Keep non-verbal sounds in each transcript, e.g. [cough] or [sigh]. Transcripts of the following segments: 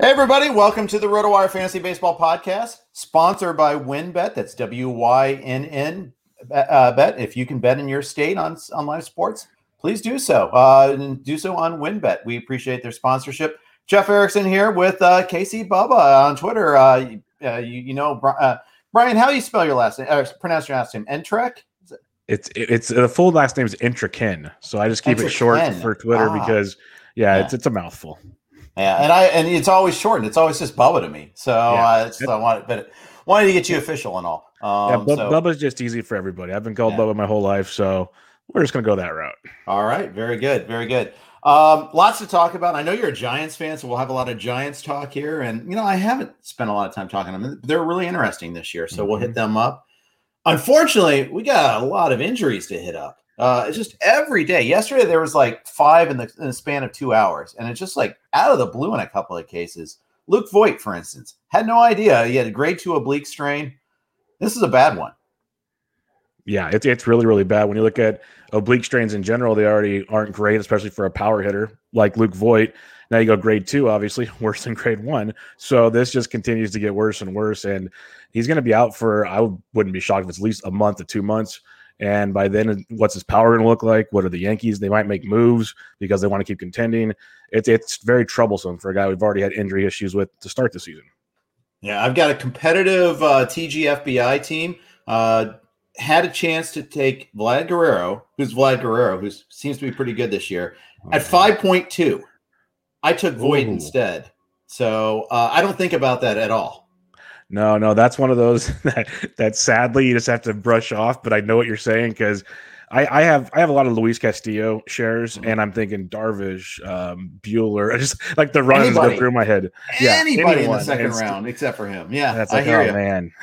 Hey, everybody, welcome to the RotoWire Fantasy Baseball Podcast, sponsored by WynnBET. That's W Y N N uh, Bet. If you can bet in your state on, on live sports, please do so. Uh, and do so on WynnBET. We appreciate their sponsorship. Jeff Erickson here with uh, Casey Bubba on Twitter. Uh, uh, you, you, know, uh, Brian, how do you spell your last name? Or pronounce your last name? Entrek? It's it's the full last name is Intrakin, so I just keep it short for Twitter ah. because yeah, yeah, it's it's a mouthful. Yeah, and I and it's always shortened. It's always just Bubba to me. So yeah. uh, I wanted, but wanted to get you official and all. Um, yeah, so, Bubba's just easy for everybody. I've been called yeah. Bubba my whole life, so we're just gonna go that route. All right, very good, very good. Um, lots to talk about. I know you're a Giants fan, so we'll have a lot of Giants talk here. And you know, I haven't spent a lot of time talking to them. They're really interesting this year, so mm-hmm. we'll hit mm-hmm. them up. Unfortunately, we got a lot of injuries to hit up. Uh, it's just every day. Yesterday there was like five in the, in the span of two hours, and it's just like out of the blue in a couple of cases. Luke Voit, for instance, had no idea he had a grade two oblique strain. This is a bad one. Yeah, it's it's really really bad. When you look at oblique strains in general, they already aren't great, especially for a power hitter like Luke Voit. Now you go grade two, obviously [laughs] worse than grade one. So this just continues to get worse and worse, and he's going to be out for. I wouldn't be shocked if it's at least a month to two months. And by then, what's his power going to look like? What are the Yankees? They might make moves because they want to keep contending. It's it's very troublesome for a guy we've already had injury issues with to start the season. Yeah, I've got a competitive uh, TGFBI team. Uh, had a chance to take Vlad Guerrero, who's Vlad Guerrero, who seems to be pretty good this year, at five point two. I took Voit Ooh. instead, so uh, I don't think about that at all. No, no, that's one of those [laughs] that that sadly you just have to brush off. But I know what you're saying because I, I have I have a lot of Luis Castillo shares, mm-hmm. and I'm thinking Darvish, um, Buehler, [laughs] just like the runs go through my head. Yeah, anybody anyone. in the second round except for him. Yeah, that's like, I hear oh, you. man. [laughs]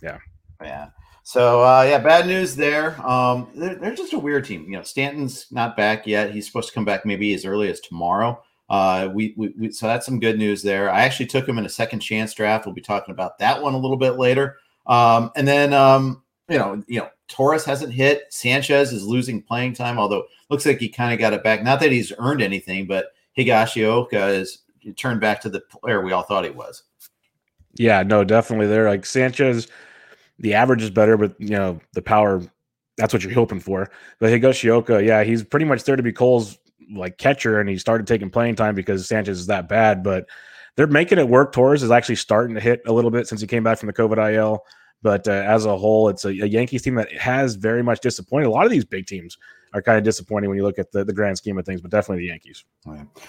Yeah, yeah. So uh, yeah, bad news there. Um, they're, they're just a weird team. You know, Stanton's not back yet. He's supposed to come back maybe as early as tomorrow. Uh, we, we, we, so that's some good news there. I actually took him in a second chance draft. We'll be talking about that one a little bit later. Um, and then um, you know, you know, Torres hasn't hit. Sanchez is losing playing time, although looks like he kind of got it back. Not that he's earned anything, but Higashioka is turned back to the player we all thought he was. Yeah, no, definitely there. Like Sanchez, the average is better, but you know the power. That's what you're hoping for. But Higashioka, yeah, he's pretty much there to be Cole's like catcher and he started taking playing time because Sanchez is that bad. But they're making it work. Torres is actually starting to hit a little bit since he came back from the COVID IL. But uh, as a whole, it's a, a, Yankees team that has very much disappointed. A lot of these big teams are kind of disappointing when you look at the, the grand scheme of things, but definitely the Yankees.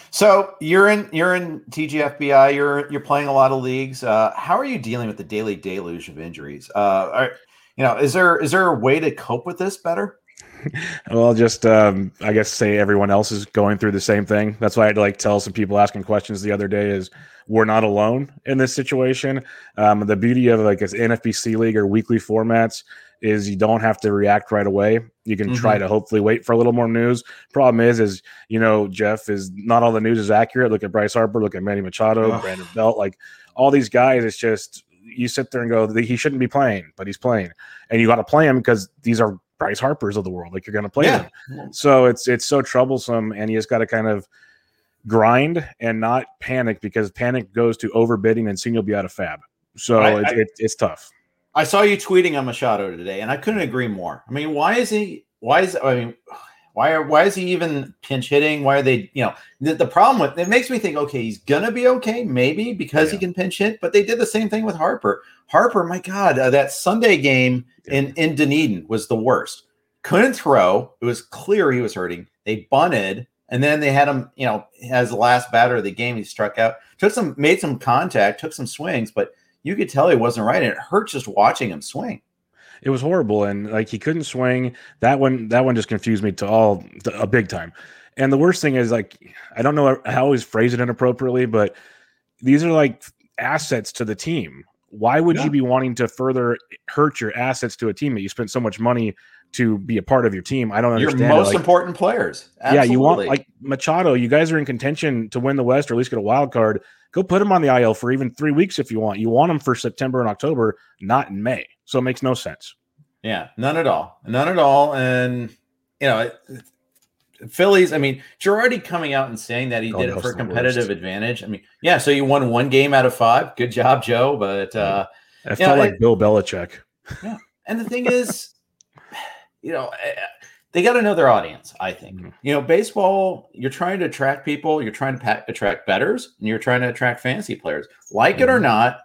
So you're in you're in TGFBI. You're you're playing a lot of leagues. Uh, how are you dealing with the daily deluge of injuries? Uh, are, you know, is there is there a way to cope with this better? [laughs] well, just um, I guess say everyone else is going through the same thing. That's why I had to like tell some people asking questions the other day is we're not alone in this situation. Um, the beauty of like an NFBC league or weekly formats is you don't have to react right away. You can mm-hmm. try to hopefully wait for a little more news. Problem is, is you know Jeff is not all the news is accurate. Look at Bryce Harper. Look at Manny Machado, oh. Brandon Belt. Like all these guys, it's just you sit there and go, he shouldn't be playing, but he's playing, and you got to play him because these are Bryce Harper's of the world. Like you're going to play yeah. them. So it's it's so troublesome, and you just got to kind of grind and not panic because panic goes to overbidding, and soon you'll be out of FAAB. So I, it's, I, it's tough. I saw you tweeting on Machado today, and I couldn't agree more. I mean, why is he? Why is I mean, why are why is he even pinch hitting? Why are they? You know, the, the problem with it makes me think. Okay, he's gonna be okay, maybe because yeah. he can pinch hit. But they did the same thing with Harper. Harper, my God, uh, that Sunday game yeah. in in Dunedin was the worst. Couldn't throw. It was clear he was hurting. They bunted, and then they had him. You know, as the last batter of the game, he struck out. Took some, made some contact, took some swings, but you could tell he wasn't right, and it hurt just watching him swing it was horrible and like he couldn't swing. That one that one just confused me to all a uh, big time. And the worst thing is like i don't know how I always phrase it inappropriately but these are like assets to the team. Why would yeah. you be wanting to further hurt your assets to a team that you spent so much money to be a part of your team? I don't understand your most like, important players. Absolutely. yeah you want like machado you guys are in contention to win the west or at least get a wild card. Go put him on the il for even three weeks if you want. You want him for september and october not in may so it makes no sense. Yeah, none at all. None at all. And, you know, it, Phillies, I mean, Girardi coming out and saying that he did it for competitive advantage. I mean, yeah, so you won one game out of five. Good job, Joe. But uh I felt know, like it, Bill Belichick. Yeah. And the thing is, [sighs] you know, eh, they got to know their audience, I think. Mm-hmm. You know, baseball, you're trying to attract people, you're trying to pa- attract bettors, and you're trying to attract fantasy players. Like mm-hmm. it or mm-hmm. not,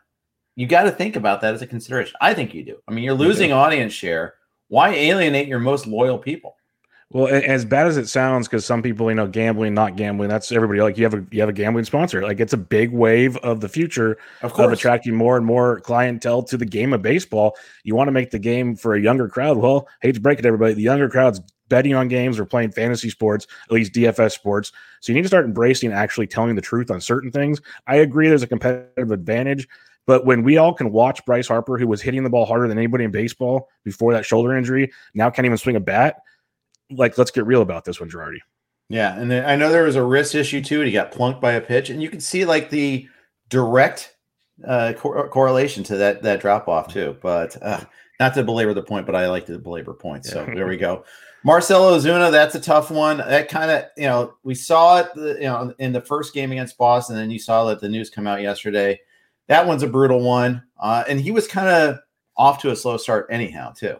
you got to think about that as a consideration. I think you do. I mean, you're losing you audience share. Why alienate your most loyal people? Well, as bad as it sounds, because some people, you know, gambling, not gambling, that's everybody. Like you have a you have a gambling sponsor. Like it's a big wave of the future of, of attracting more and more clientele to the game of baseball. You want to make the game for a younger crowd. Well, hate to break it, everybody, the younger crowd's betting on games or playing fantasy sports, at least DFS sports. So you need to start embracing actually telling the truth on certain things. I agree, there's a competitive advantage but when we all can watch Bryce Harper, who was hitting the ball harder than anybody in baseball before that shoulder injury, now can't even swing a bat. Like, let's get real about this one, Girardi. Yeah, and then I know there was a wrist issue too. He got plunked by a pitch, and you can see like the direct uh, cor- correlation to that that drop off too. But uh, not to belabor the point, but I like to belabor points. So there we go. Marcell Ozuna, that's a tough one. That kind of, you know, we saw it, you know, in the first game against Boston, and then you saw that the news come out yesterday that one's a brutal one. Uh, and he was kind of off to a slow start anyhow, too.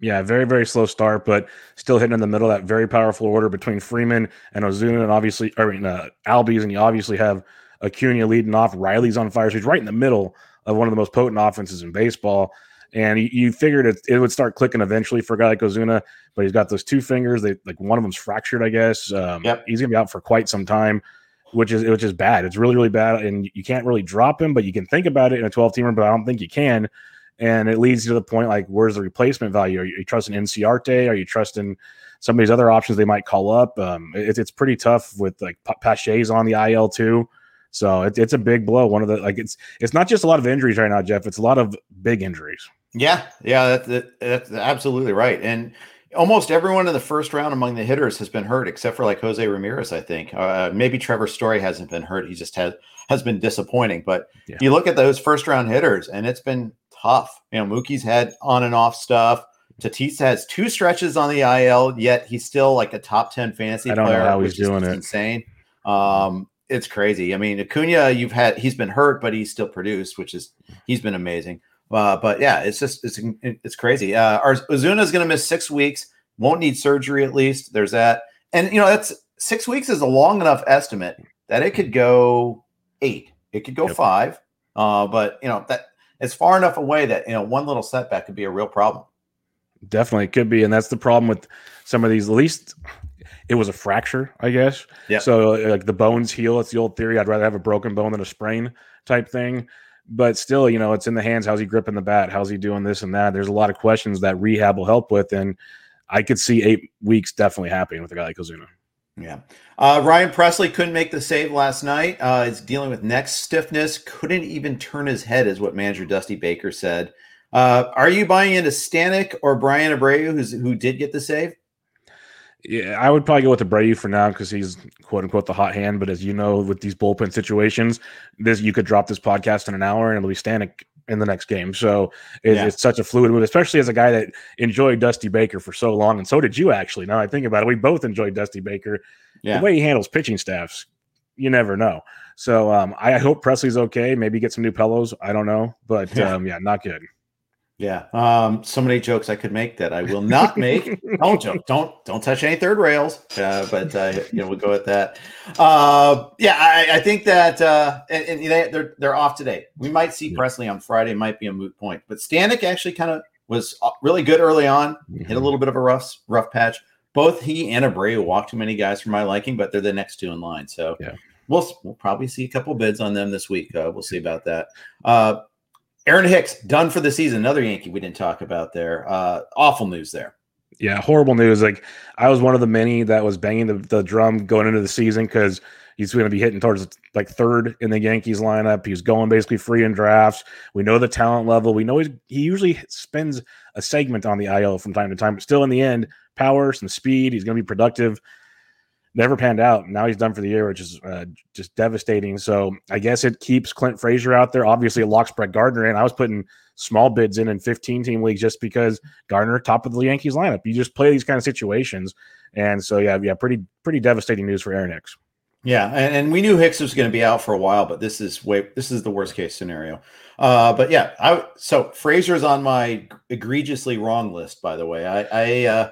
Yeah, very, very slow start, but still hitting in the middle. That very powerful order between Freeman and Ozuna, and obviously, I mean, uh, Albies, and you obviously have Acuna leading off. Riley's on fire, so he's right in the middle of one of the most potent offenses in baseball. And you, you figured it, it, would start clicking eventually for a guy like Ozuna, but he's got those two fingers. They like one of them's fractured, I guess. Um, yep. He's gonna be out for quite some time which is which is bad. It's really really bad, and you can't really drop him, but you can think about it in a 12 teamer, but I don't think you can. And it leads to the point like, where's the replacement value? Are you, are you trusting Inciarte? Are you trusting some of these other options they might call up? Um, it, it's pretty tough with like Pache's on the IL too. So it, it's a big blow. One of the like it's it's not just a lot of injuries right now, Jeff. It's a lot of big injuries. Yeah, yeah, that's absolutely right. And almost everyone in the first round among the hitters has been hurt, except for like Jose Ramirez. I think uh, maybe Trevor Story hasn't been hurt. He just has has been disappointing. But yeah. you look at those first round hitters, and it's been tough. You know, Mookie's had on and off stuff. Tatis has two stretches on the IL, yet he's still like a top ten fantasy I don't player. Know how he's doing it. Insane. Um, it's crazy. I mean, Acuna, you've had he's been hurt, but he's still produced, which is he's been amazing. Uh, but yeah, it's just it's it's crazy. Uh, Ozuna is going to miss six weeks. Won't need surgery at least. There's that, and you know that's six weeks is a long enough estimate that it could go eight. It could go yep. five. Uh, but you know that it's far enough away that you know one little setback could be a real problem. Definitely could be, and that's the problem with some of these. At least it was a fracture, I guess. Yeah. So like the bones heal. It's the old theory. I'd rather have a broken bone than a sprain type thing. But still, you know, it's in the hands. How's he gripping the bat? How's he doing this and that? There's a lot of questions that rehab will help with, and I could see eight weeks definitely happening with a guy like Ozuna. Yeah. Uh, Ryan Pressly couldn't make the save last night. Uh, he's dealing with neck stiffness. Couldn't even turn his head, is what manager Dusty Baker said. Uh, are you buying into Stanek or Bryan Abreu, who's, who did get the save? Yeah, I would probably go with Abreu for now because he's quote unquote the hot hand. But as you know, with these bullpen situations, this you could drop this podcast in an hour and it'll be Stanek in the next game. So it, yeah. it's such a fluid move, especially as a guy that enjoyed Dusty Baker for so long, and so did you actually. Now I think about it, we both enjoyed Dusty Baker. Yeah. The way he handles pitching staffs, you never know. So um, I hope Pressly's okay. Maybe get some new pillows. I don't know, but yeah, um, yeah not good. Yeah. Um, so many jokes I could make that I will not [laughs] make. don't joke. Don't don't touch any third rails. Uh, but uh, you know we'll go with that. Uh, yeah, I, I, think that uh, and, and they're they're off today. We might see yeah. Pressly on Friday. Might be a moot point. But Stanek actually kind of was uh, really good early on. Mm-hmm. Hit a mm-hmm. little bit of a rough rough patch. Both he and Abreu walked too many guys for my liking, but they're the next two in line. So yeah. We'll, we'll probably see a couple bids on them this week. Uh, we'll see about that. Aaron Hicks done for the season. Another Yankee we didn't talk about there. Uh, awful news there. Yeah, horrible news. Like I was one of the many that was banging the, the drum going into the season because he's going to be hitting towards like third in the Yankees lineup. He's going basically free in drafts. We know the talent level. We know he's, he usually spends a segment on the IL from time to time, but still in the end, power, some speed. He's going to be productive never panned out. Now he's done for the year, which is uh, just devastating. So I guess it keeps Clint Frazier out there. Obviously, it locks Brett Gardner in. I was putting small bids in in 15 team leagues just because Gardner top of the Yankees lineup. You just play these kind of situations, and so yeah, yeah, pretty pretty devastating news for Aaron Hicks. Yeah, and, and we knew Hicks was going to be out for a while, but this is way this is the worst case scenario. Uh, but yeah, I so Frazier's on my egregiously wrong list. By the way, I, I uh,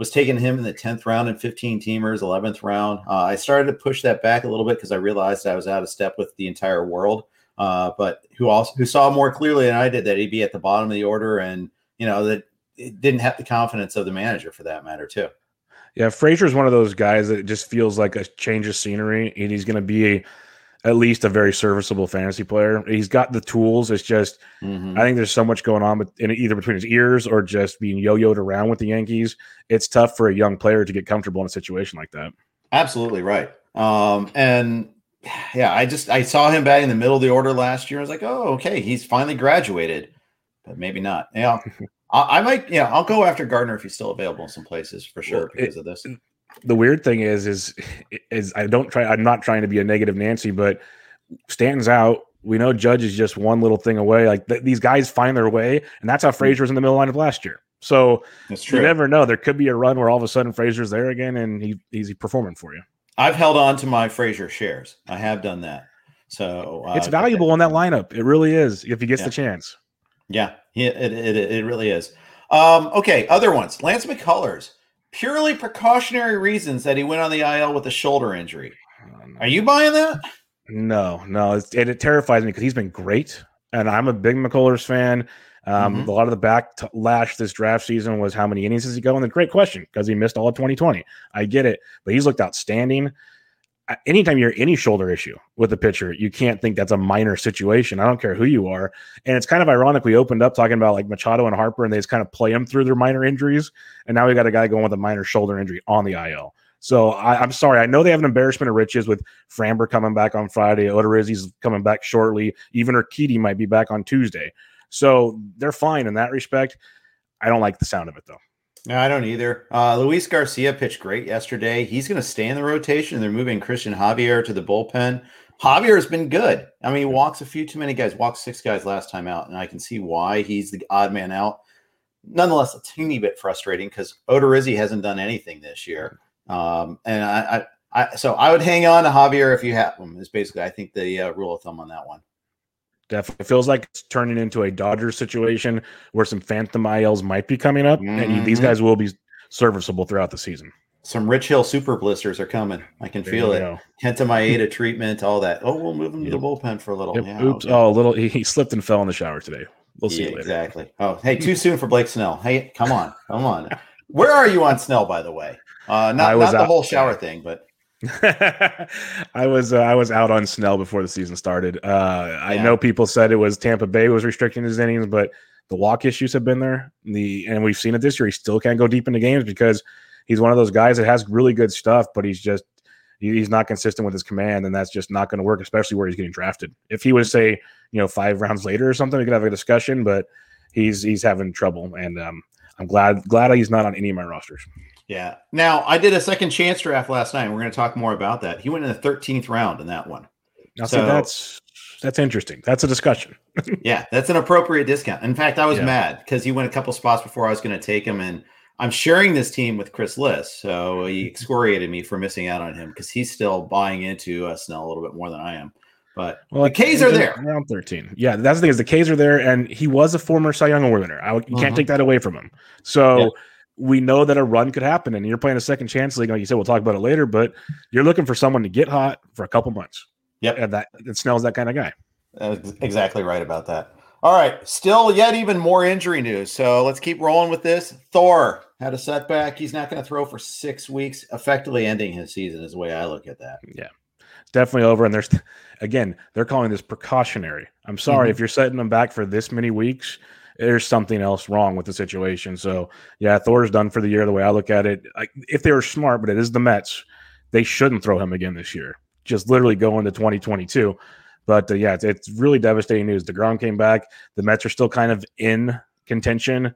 was taking him in the 10th round and 15 teamers, 11th round. Uh, I started to push that back a little bit because I realized I was out of step with the entire world. Uh, but who also who saw more clearly than I did that he'd be at the bottom of the order, and you know that it didn't have the confidence of the manager for that matter too. Yeah, Frazier is one of those guys that just feels like a change of scenery, and he's going to be a at least a very serviceable fantasy player. He's got the tools. It's just mm-hmm. I think there's so much going on with in either between his ears or just being yo-yoed around with the Yankees. It's tough for a young player to get comfortable in a situation like that. Absolutely right. Um, and yeah, I just I saw him batting in the middle of the order last year. I was like, oh, okay, he's finally graduated, but maybe not. Yeah, [laughs] I, I, might. Yeah, I'll go after Gardner if he's still available in some places for sure well, because it, of this the weird thing is, is, is I don't try. I'm not trying to be a negative Nancy, but Stanton's out. We know Judge is just one little thing away. Like th- these guys find their way, and that's how Frazier was in the middle line of last year. So you never know. There could be a run where all of a sudden Frazier's there again, and he he's performing for you. I've held on to my Frazier shares. I have done that. So uh, it's valuable in that lineup. It really is if he gets yeah. the chance. Yeah, it, it, it, it really is. Um, okay, other ones. Lance McCullers purely precautionary reasons that he went on the IL with a shoulder injury. Are you buying that? No, no, and it terrifies me because he's been great, and I'm a big McCullers fan. Um, mm-hmm. A lot of the backlash this draft season was how many innings does he go? And the great question because he missed all of 2020. I get it, but he's looked outstanding anytime you're any shoulder issue with a pitcher, you can't think that's a minor situation. I don't care who you are. And it's kind of ironic. We opened up talking about like Machado and Harper, and they just kind of play them through their minor injuries. And now we got a guy going with a minor shoulder injury on the IL. So I, am sorry. I know they have an embarrassment of riches with Framber coming back on Friday. Odorizzi's coming back shortly. Even Urquidy might be back on Tuesday. So they're fine in that respect. I don't like the sound of it though. No, I don't either. Uh, Luis Garcia pitched great yesterday. He's going to stay in the rotation. They're moving Cristian Javier to the bullpen. Javier has been good. I mean, he walks a few too many guys. Walked six guys last time out, and I can see why he's the odd man out. Nonetheless, a teeny bit frustrating because Odorizzi hasn't done anything this year. Um, and I, I, I, so I would hang on to Javier if you have him. Is basically I think the uh, rule of thumb on that one. Definitely feels like it's turning into a Dodgers situation where some phantom ILs might be coming up, mm-hmm. and these guys will be serviceable throughout the season. Some Rich Hill super blisters are coming. I can There feel it. go. Kenta Maeda treatment, all that. Oh, we'll move him to the bullpen for a little. Yep. Yeah, Oops. okay. Oh, a little. He, he slipped and fell in the shower today. We'll see Yeah, you later. exactly. Oh, hey, too soon for Blake Snell. Hey, come on, come on. Where are you on Snell, by the way? Uh, not not the out- whole shower thing, but [laughs] I was uh, I was out on Snell before the season started. Uh, I know people said it was Tampa Bay was restricting his innings, but the walk issues have been there. The and we've seen it this year. He still can't go deep into games because he's one of those guys that has really good stuff, but he's just he- he's not consistent with his command, and that's just not going to work, especially where he's getting drafted. If he was say you know five rounds later or something, we could have a discussion, but he's he's having trouble, and um, I'm glad glad he's not on any of my rosters. Yeah. Now I did a second chance draft last night. and We're going to talk more about that. He went in the 13th round in that one. Now, see, So- that's that's interesting. That's a discussion. [laughs] Yeah, that's an appropriate discount. In fact, I was Yeah. mad because he went a couple spots before I was going to take him, and I'm sharing this team with Chris Liss, so he [laughs] excoriated me for missing out on him because he's still buying into uh, Snell a little bit more than I am. But Well, the K's are there. Round 13. Yeah, that's the thing is the K's are there, and he was a former Cy Young Award winner. I, you can't Mhm. take that away from him. So Yeah. We know that a run could happen, and you're playing a second chance league. Like you said, we'll talk about it later, but you're looking for someone to get hot for a couple months. Yep. And that and Snell's that kind of guy. That's exactly right about that. All right, still yet even more injury news. So let's keep rolling with this. Thor had a setback. He's not going to throw for six weeks, effectively ending his season, is the way I look at that. Yeah. It's definitely over. And there's again, they're calling this precautionary. I'm sorry Mhm. if you're setting them back for this many weeks. There's something else wrong with the situation. So yeah, Thor's done for the year. The way I look at it, I, if they were smart, but it is the Mets, they shouldn't throw him again this year. Just literally go into 2022. But uh, yeah, it's, it's really devastating news. Degrom came back. The Mets are still kind of in contention.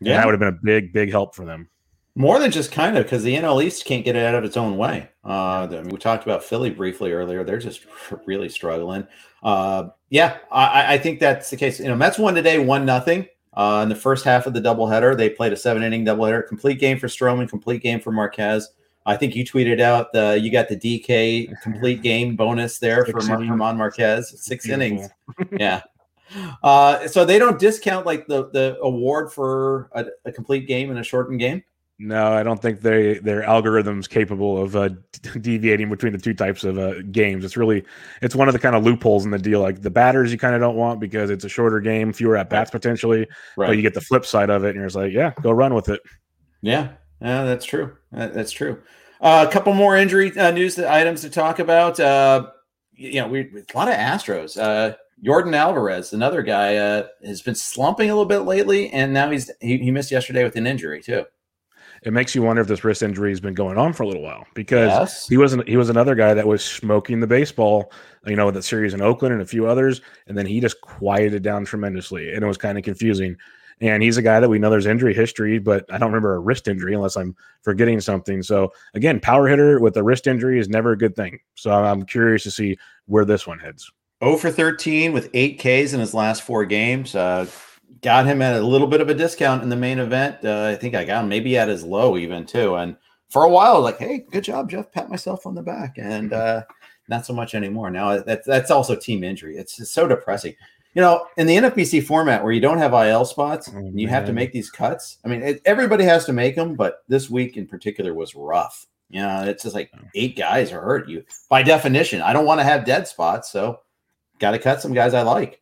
Yeah, that would have been a big, big help for them. More than just kind of because the NL East can't get it out of its own way. Uh, I mean, we talked about Philly briefly earlier. They're just [laughs] really struggling. Uh, yeah, I, I think that's the case. You know, Mets won today, one nothing. Uh, in the first half of the doubleheader, they played a seven inning doubleheader. Complete game for Stroman, complete game for Marquez. I think you tweeted out the you got the DK complete [laughs] game bonus there for Six Mar- German Marquez. Six innings. [laughs] yeah. Uh, so they don't discount like the the award for a, a complete game and a shortened game. No, I don't think they their algorithms capable of uh, [laughs] deviating between the two types of uh, games. It's really it's one of the kind of loopholes in the deal. Like the batters, you kind of don't want because it's a shorter game, fewer at bats potentially. Right. But you get the flip side of it, and you're just like, yeah, go run with it. Yeah, yeah, that's true. That's true. Uh, a couple more injury uh, news items to talk about. Uh, you know, we a lot of Astros. Uh, Yordan Alvarez, another guy, uh, has been slumping a little bit lately, and now he's he, he missed yesterday with an injury too. It makes you wonder if this wrist injury has been going on for a little while because Yes. he wasn't he was another guy that was smoking the baseball, you know, with the series in Oakland and a few others, and then he just quieted down tremendously, and it was kind of confusing. And he's a guy that we know there's injury history, but I don't remember a wrist injury unless I'm forgetting something. So again, power hitter with a wrist injury is never a good thing. So I'm curious to see where this one heads. 0 for 13 with eight Ks in his last four games. Uh, got him at a little bit of a discount in the main event. Uh, I think I got him maybe at his low even too. And for a while, like, hey, good job, Jeff. Pat myself on the back, and uh, not so much anymore. Now that's that's also team injury. It's just so depressing. You know, in the NFBC format where you don't have IL spots, Oh, and you have to make these cuts. I mean, it, everybody has to make them, but this week in particular was rough. You know, it's just like eight guys are hurt. You by definition, I don't want to have dead spots, so got to cut some guys I like.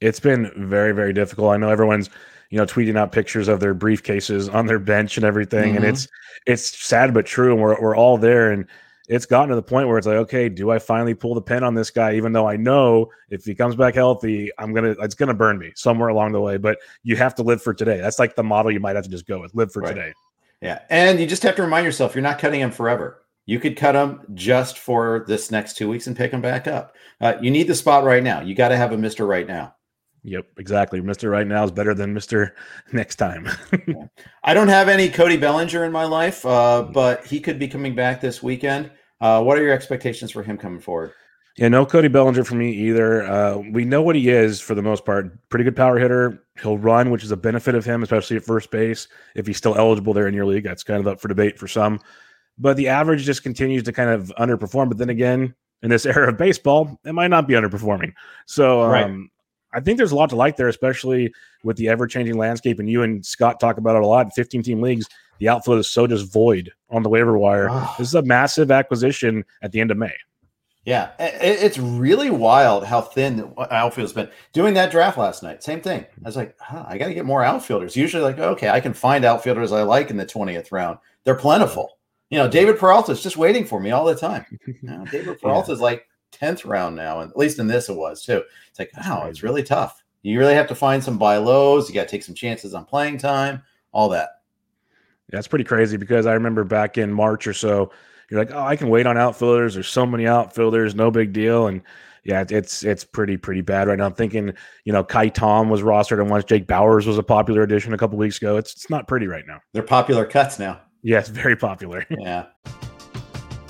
It's been very, very difficult. I know everyone's, you know, tweeting out pictures of their briefcases on their bench and everything, Mhm. and it's it's sad but true. And we're we're all there, and it's gotten to the point where it's like, okay, do I finally pull the pin on this guy? Even though I know if he comes back healthy, I'm gonna it's gonna burn me somewhere along the way. But you have to live for today. That's like the model you might have to just go with. Live for Right. today. Yeah, and you just have to remind yourself you're not cutting him forever. You could cut him just for this next two weeks and pick him back up. Uh, you need the spot right now. You got to have a Mister right now. Yep, exactly. Mister right now is better than Mister [laughs] next time. [laughs] I don't have any Cody Bellinger in my life, uh, but he could be coming back this weekend. Uh, what are your expectations for him coming forward? Yeah, no Cody Bellinger for me either. Uh, we know what he is for the most part. Pretty good power hitter. He'll run, which is a benefit of him, especially at first base. If he's still eligible there in your league, that's kind of up for debate for some. But the average just continues to kind of underperform. But then again, in this [laughs] era of baseball, it might not be underperforming. So um, Right. I think there's a lot to like there, especially with the ever changing landscape. And you and Scott talk about it a lot. 15 team leagues, the outfield is so just void on the waiver wire. Oh. This is a massive acquisition at the end of May. Yeah, it's really wild how thin the outfield's been. Doing that draft last night, same thing. I was like, huh, I got to get more outfielders. Usually, like, okay, I can find outfielders I like in the twentieth round. They're plentiful. You know, David Peralta is just waiting for me all the time. [laughs] You know, David Peralta is yeah. like tenth round now, and at least in this it was too. It's like, wow, it's really tough. You really have to find some buy lows. You got to take some chances on playing time, all that. Yeah, it's pretty crazy because I remember back in March or so, you're like, oh, I can wait on outfielders. There's so many outfielders, no big deal. And yeah, it's it's pretty pretty bad right now. I'm thinking, you know, Ka'ai Tom was rostered, and once Jake Bauers was a popular addition a couple weeks ago. It's it's not pretty right now. They're popular cuts now. Yes, very popular. [laughs] Yeah.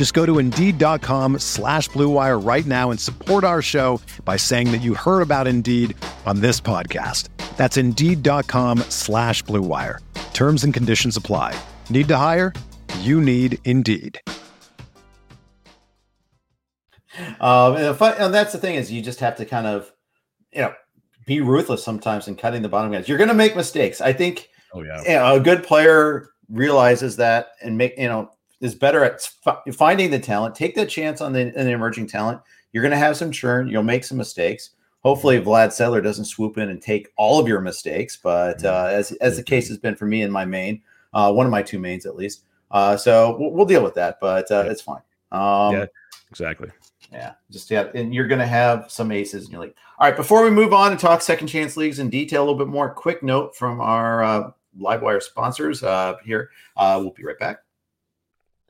Just go to Indeed.com slash BlueWire right now and support our show by saying that you heard about Indeed on this podcast. That's Indeed.com slash BlueWire. Terms and conditions apply. Need to hire? You need Indeed. Um, and, and, that's the thing is you just have to kind of, you know, be ruthless sometimes in cutting the bottom guys. You're going to make mistakes. I think. Oh yeah. You know, a good player realizes that and make you know is better at finding the talent. Take that chance on the, the emerging talent. You're going to have some churn. You'll make some mistakes. Hopefully, Vlad Sedler doesn't swoop in and take all of your mistakes. But uh, as as the case has been for me in my main, uh, one of my two mains at least. Uh, so we'll, we'll, deal with that, but uh, it's fine. Um, yeah, exactly. Yeah, just yeah, and you're going to have some aces, and you're like, all right. Before we move on and talk second chance leagues in detail a little bit more, quick note from our uh, Livewire sponsors uh, here. Uh, we'll be right back.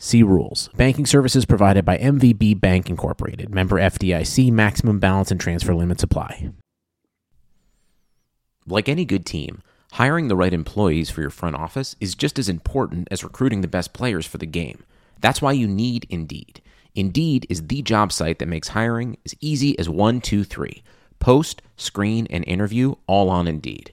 See rules. Banking services provided by MVB Bank Incorporated. Member FDIC. Maximum balance and transfer limits apply. Like any good team, Hiring the right employees for your front office is just as important as recruiting the best players for the game. That's why you need Indeed. Indeed is the job site that makes hiring as easy as one, two, three. Post, screen, and interview all on Indeed.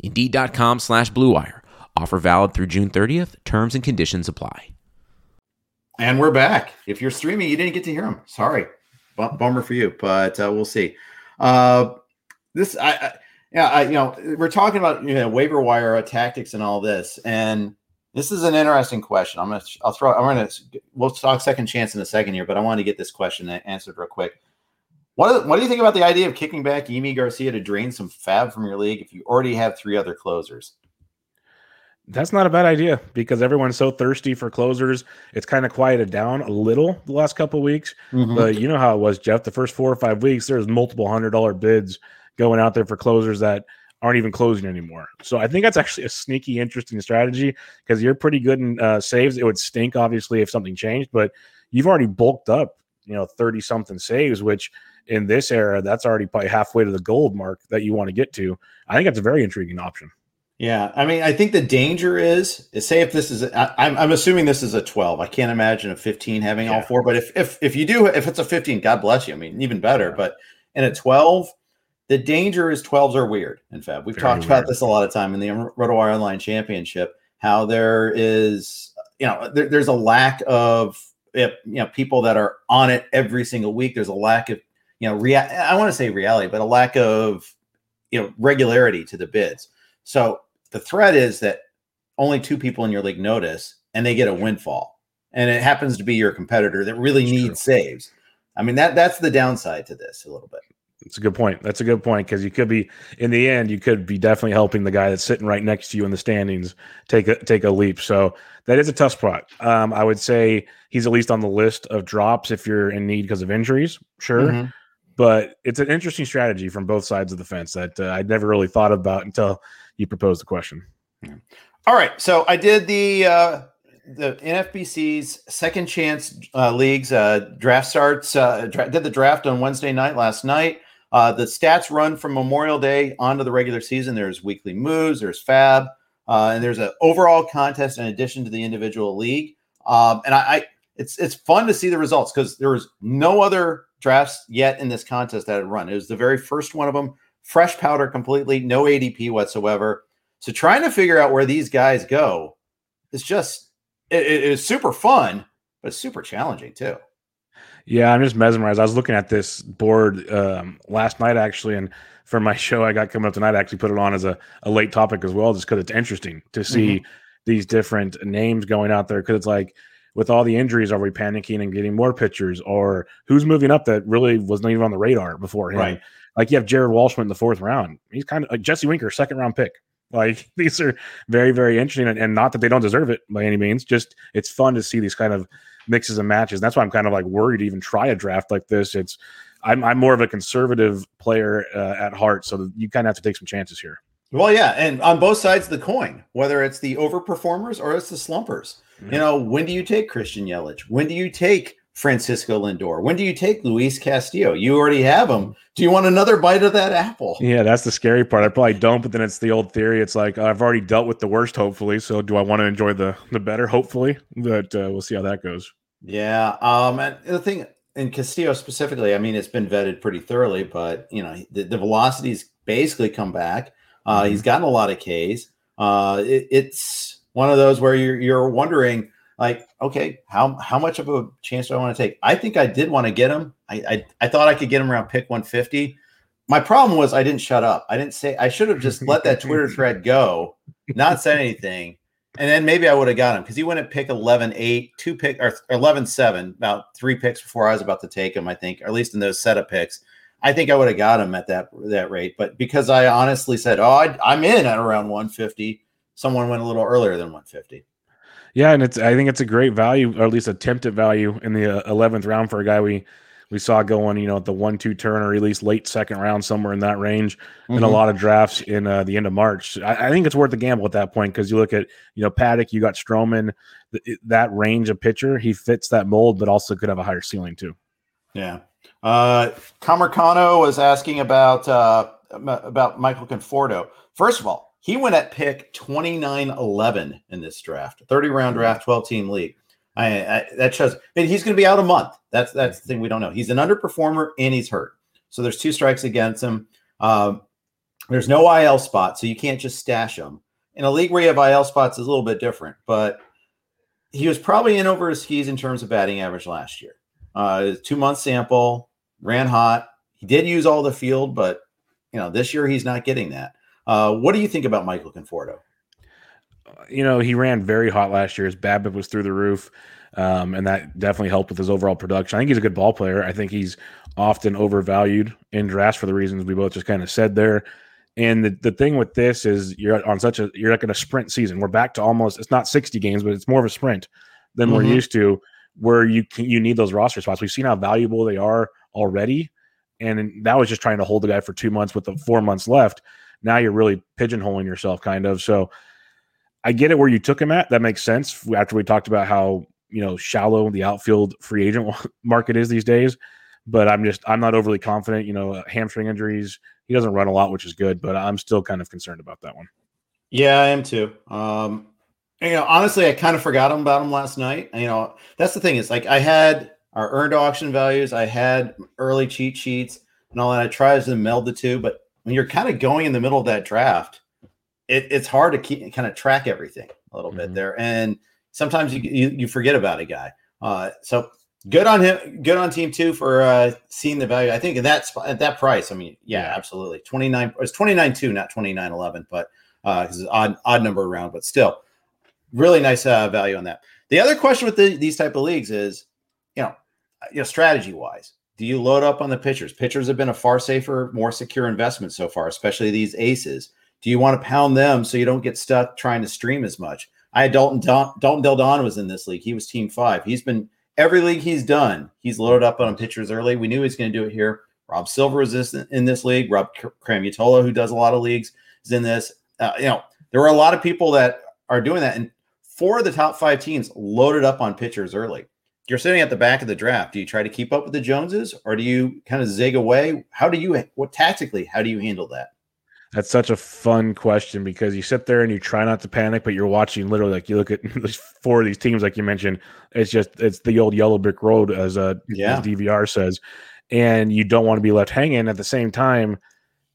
Indeed.com slash BlueWire. Offer valid through June 30th. Terms and conditions apply. And we're back. If you're streaming, you didn't get to hear them. Sorry. Bummer for you, but uh, we'll see. Uh, this, I, I, yeah, I, you know, we're talking about you know waiver wire tactics and all this, and This is an interesting question. I'm gonna I'll throw I'm gonna we'll talk second chance in a second here, but I want to get this question answered real quick. What, what do you think about the idea of kicking back Yimi Garcia to drain some FAAB from your league if you already have three other closers? That's not a bad idea because everyone's so thirsty for closers. It's kind of quieted down a little the last couple weeks, mm-hmm. but you know how it was, Jeff. The first four or five weeks, there's multiple hundred dollar bids going out there for closers that aren't even closing anymore. So I think that's actually a sneaky, interesting strategy because you're pretty good in uh, saves. It would stink, obviously, if something changed, but you've already bulked up, you know, 30 something saves, which in this era, that's already probably halfway to the gold mark that you want to get to. I think that's a very intriguing option. Yeah, I mean, I think the danger is, is say if this is, I, I'm, I'm assuming this is a 12. I can't imagine a 15 having yeah. all four. But if if if you do, if it's a 15, God bless you. I mean, even better. Yeah. But in a 12, the danger is 12s are weird. In fact, we've Very talked weird. about this a lot of time in the RotoWire Online Championship. How there is, you know, there, there's a lack of, you know, people that are on it every single week. There's a lack of, you know, rea- I want to say reality, but a lack of, you know, regularity to the bids. So the threat is that only two people in your league notice and they get a windfall. And it happens to be your competitor that really that's needs true. saves. I mean, that that's the downside to this a little bit. That's a good point. That's a good point because you could be in the end, you could be definitely helping the guy that's sitting right next to you in the standings take a take a leap. So that is a tough spot. Um, I would say he's at least on the list of drops if you're in need because of injuries. Sure. Mm-hmm. But it's an interesting strategy from both sides of the fence that uh, I'd never really thought about until you proposed the question. All right. So I did the uh, the NFBC's second chance uh, leagues uh, draft starts. Uh, dra- did the draft on Wednesday night last night. Uh, the stats run from Memorial Day onto the regular season. There's weekly moves, there's FAAB, and there's an overall contest in addition to the individual league. Um, and I, I, it's it's fun to see the results because there was no other drafts yet in this contest that had run. It was the very first one of them, fresh powder completely, no ADP whatsoever. So trying to figure out where these guys go is just it, it is super fun, but super challenging too. Yeah, I'm just mesmerized. I was looking at this board um, last night actually, and for my [laughs] show I got coming up tonight, I actually put it on as a, a late topic as well, just because it's interesting to see mm-hmm. these different names going out there. Because it's like with all the injuries, are we panicking and getting more pitchers, or who's moving up that really was not even on the radar before him? Right. Like you have Jared Walshman in the fourth round. He's kind of like Jesse Winker, second round pick. Like [laughs] these are very, very interesting, and, and not that they don't deserve it by any means. Just it's fun to see these kind of mixes and matches. That's why I'm kind of like worried to even try a draft like this. It's I'm, I'm more of a conservative player uh, at heart, so you kind of have to take some chances here. Well, yeah, and on both sides of the coin, whether it's the overperformers or it's the slumpers. Mm-hmm. You know, when do you take Christian Yelich? When do you take Francisco Lindor? When do you take Luis Castillo? You already have him. Do you want another bite of that apple? Yeah, that's the scary part. I probably don't, but then it's the old theory. It's like I've already dealt with the worst, hopefully. So do I want to enjoy the the better, hopefully? But uh, we'll see how that goes. Yeah. Um, and the thing in Castillo specifically, I mean, it's been vetted pretty thoroughly, but you know, the, the velocities basically come back. Uh, mm-hmm. He's gotten a lot of Ks. Uh, it, it's one of those where you're, you're wondering, like, okay, how how much of a chance do I want to take? I think I did want to get him. I, I I thought I could get him around pick 150. My problem was I didn't shut up. I didn't say I should have just let that Twitter [laughs] thread go, not said anything, and then maybe I would have got him because he went at pick 11 8, two pick or 11 7, about three picks before I was about to take him, I think, or at least in those set of picks. I think I would have got him at that that rate. But because I honestly said, oh, I, am in at around 150, someone went a little earlier than 150. Yeah, and it's I think it's a great value, or at least attempted value in the uh, eleventh round for a guy we we saw going, you know, at the one two turn or at least late second round, somewhere in that range, mm-hmm. in a lot of drafts in uh, the end of March. I, I, think it's worth the gamble at that point because you look at, you know, Paddack, you got Stroman, th- that range of pitcher, he fits that mold, but also could have a higher ceiling too. Yeah. Uh, Camercano was asking about uh, about Michael Conforto. First of all, he went at pick 29 11 in this draft, 30 round draft, 12 team league. I, I, that shows and he's going to be out a month. That's that's the thing we don't know. He's an underperformer and he's hurt. So there's two strikes against him. Um, there's no IL spot, so you can't just stash him. In a league where you have IL spots is a little bit different, but he was probably in over his skis in terms of batting average last year. Uh, two month sample, ran hot. He did use all the field, but you know this year he's not getting that. Uh, what do you think about Michael Conforto? you know, he ran very hot last year. His BABIP was through the roof. Um, and that definitely helped with his overall production. I think he's a good ball player. I think he's often overvalued in drafts for the reasons we both just kind of said there. And the, the thing with this is you're on such a you're like in a sprint season. We're back to almost it's not 60 games, but it's more of a sprint than mm-hmm. we're used to, where you can, you need those roster spots. We've seen how valuable they are already, and that was just trying to hold the guy for two months with the four months left. Now you're really pigeonholing yourself, kind of. So I get it where you took him at. That makes sense after we talked about how you know shallow the outfield free agent [laughs] market is these days. But I'm just I'm not overly confident. You know, hamstring injuries. He doesn't run a lot, which is good, but I'm still kind of concerned about that one. Yeah, I am too. Um, you know, honestly, I kind of forgot about him last night. You know, that's the thing is like I had our earned auction values, I had early cheat sheets and all that. I tried to meld the two, but when you're kind of going in the middle of that draft, it, it's hard to keep kind of track everything a little mm-hmm. bit there. And sometimes you, you, you forget about a guy. Uh, so good on him. Good on team two for uh, seeing the value. I think at that at that price. I mean, yeah, yeah. absolutely. Twenty nine. It was twenty nine two, not twenty nine eleven, but because uh, it's odd odd number around, but still, really nice uh, value on that. The other question with the, these type of leagues is, you know, you know, strategy wise, do you load up on the pitchers? Pitchers have been a far safer, more secure investment so far, especially these aces. Do you want to pound them so you don't get stuck trying to stream as much? I had Dalton Don, Dalton Del Don was in this league. He was team five. He's been every league he's done. He's loaded up on pitchers early. We knew he was going to do it here. Rob Silver is in this league. Rob Cramutola, who does a lot of leagues, is in this. Uh, you know, there are a lot of people that are doing that, and four of the top five teams loaded up on pitchers early. You're sitting at the back of the draft. Do you try to keep up with the Joneses, or do you kind of zig away? How do you, what tactically, how do you handle that? That's such a fun question because you sit there and you try not to panic, but you're watching literally like you look at [laughs] four of these teams, like you mentioned. It's just it's the old yellow brick road, as a yeah. as DVR says, and you don't want to be left hanging. At the same time,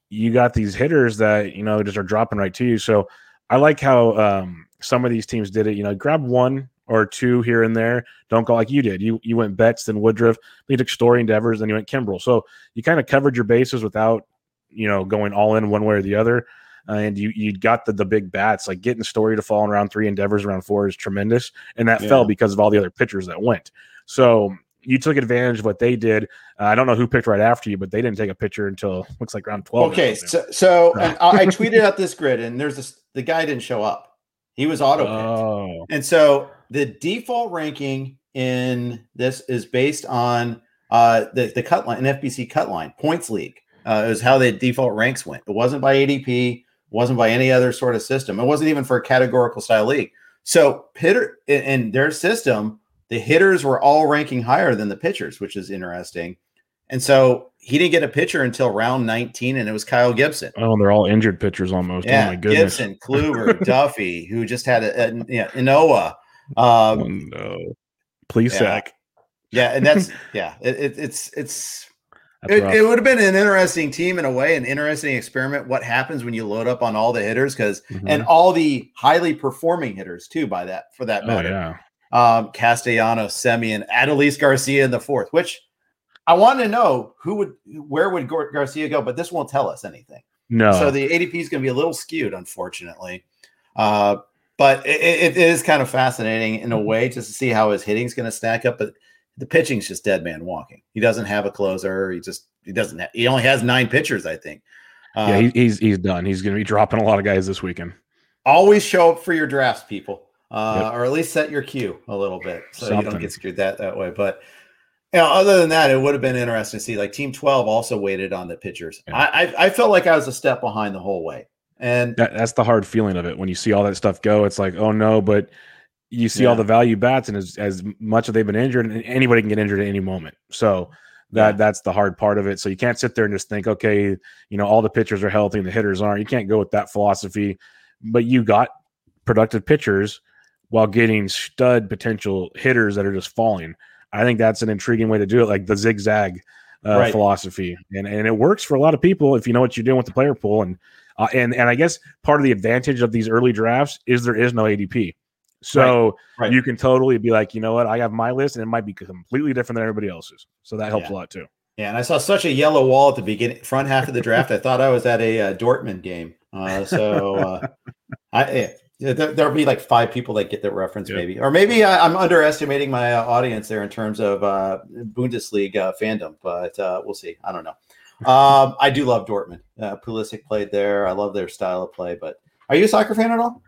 you got these hitters that you know just are dropping right to you. So I like how um, some of these teams did it. You know, grab one or two here and there. Don't go like you did. You you went Betts, then Woodruff, then you took Story Devers, then you went Kimbrel. So you kind of covered your bases without you know, going all in one way or the other. Uh, and you you got the the big bats like getting story to fall in round three, and Devers around four is tremendous, and that yeah. fell because of all the other pitchers that went. So you took advantage of what they did. Uh, I don't know who picked right after you, but they didn't take a pitcher until looks like round twelve. Okay, so so I, I [laughs] tweeted out this grid, and there's this the guy didn't show up. He was auto picked, oh. and so the default ranking in this is based on uh, the the cut line, an FBC cut line points league. Uh, it was how the default ranks went. It wasn't by ADP, wasn't by any other sort of system. It wasn't even for a categorical style league. So hitter in their system, the hitters were all ranking higher than the pitchers, which is interesting. And so he didn't get a pitcher until round 19, and it was Kyle Gibson. Oh, they're all injured pitchers almost. Oh, yeah, oh my goodness. Gibson, Kluber, [laughs] Duffy, who just had a, a yeah, Ynoa. Um, oh, no. Please yeah. sack. Yeah, and that's yeah, it, it, it's it's it, it, would have been an interesting team in a way, an interesting experiment. What happens when you load up on all the hitters? Because mm-hmm. and all the highly performing hitters too. By that, for that oh, matter, oh, yeah. um, Castellanos, Semien, Adolis Garcia in the fourth. Which I want to know who would, where would Garcia go? But this won't tell us anything. No. So the ADP is going to be a little skewed, unfortunately. Uh, but it, it is kind of fascinating in a mm-hmm. way just to see how his hitting is going to stack up. But the pitching's just dead man walking. He doesn't have a closer. He just he doesn't. Have, he only has nine pitchers, I think. yeah, he, he's he's done. He's going to be dropping a lot of guys this weekend. Always show up for your drafts, people, uh, yep. or at least set your queue a little bit so Something. you don't get screwed that that way. But you know, other than that, it would have been interesting to see. Like Team Twelve also waited on the pitchers. Yeah. I, I, I felt like I was a step behind the whole way, and that, that's the hard feeling of it when you see all that stuff go. It's like, oh no, but you see yeah. all the value bats, and as, as much as they've been injured, and anybody can get injured at any moment. So that yeah. that's the hard part of it. So you can't sit there and just think, okay, you know, all the pitchers are healthy and the hitters aren't. You can't go with that philosophy. But you got productive pitchers while getting stud potential hitters that are just falling. I think that's an intriguing way to do it, like the zigzag uh, right. philosophy, and and it works for a lot of people if you know what you're doing with the player pool. And uh, and and I guess part of the advantage of these early drafts is there is no ADP. So right, right. you can totally be like, you know what, I have my list and it might be completely different than everybody else's. So that helps yeah. a lot too. Yeah, and I saw such a yellow wall at the beginning, front half of the draft. I thought I was at a uh, Dortmund game. Uh, so uh, I, Yeah, there, there'll be like five people that get that reference, maybe, or maybe I, am underestimating my uh, audience there in terms of uh, Bundesliga fandom, but uh, we'll see. I don't know. [laughs] Um, I do love Dortmund. Uh, Pulisic played there. I love their style of play. But are you a soccer fan at all?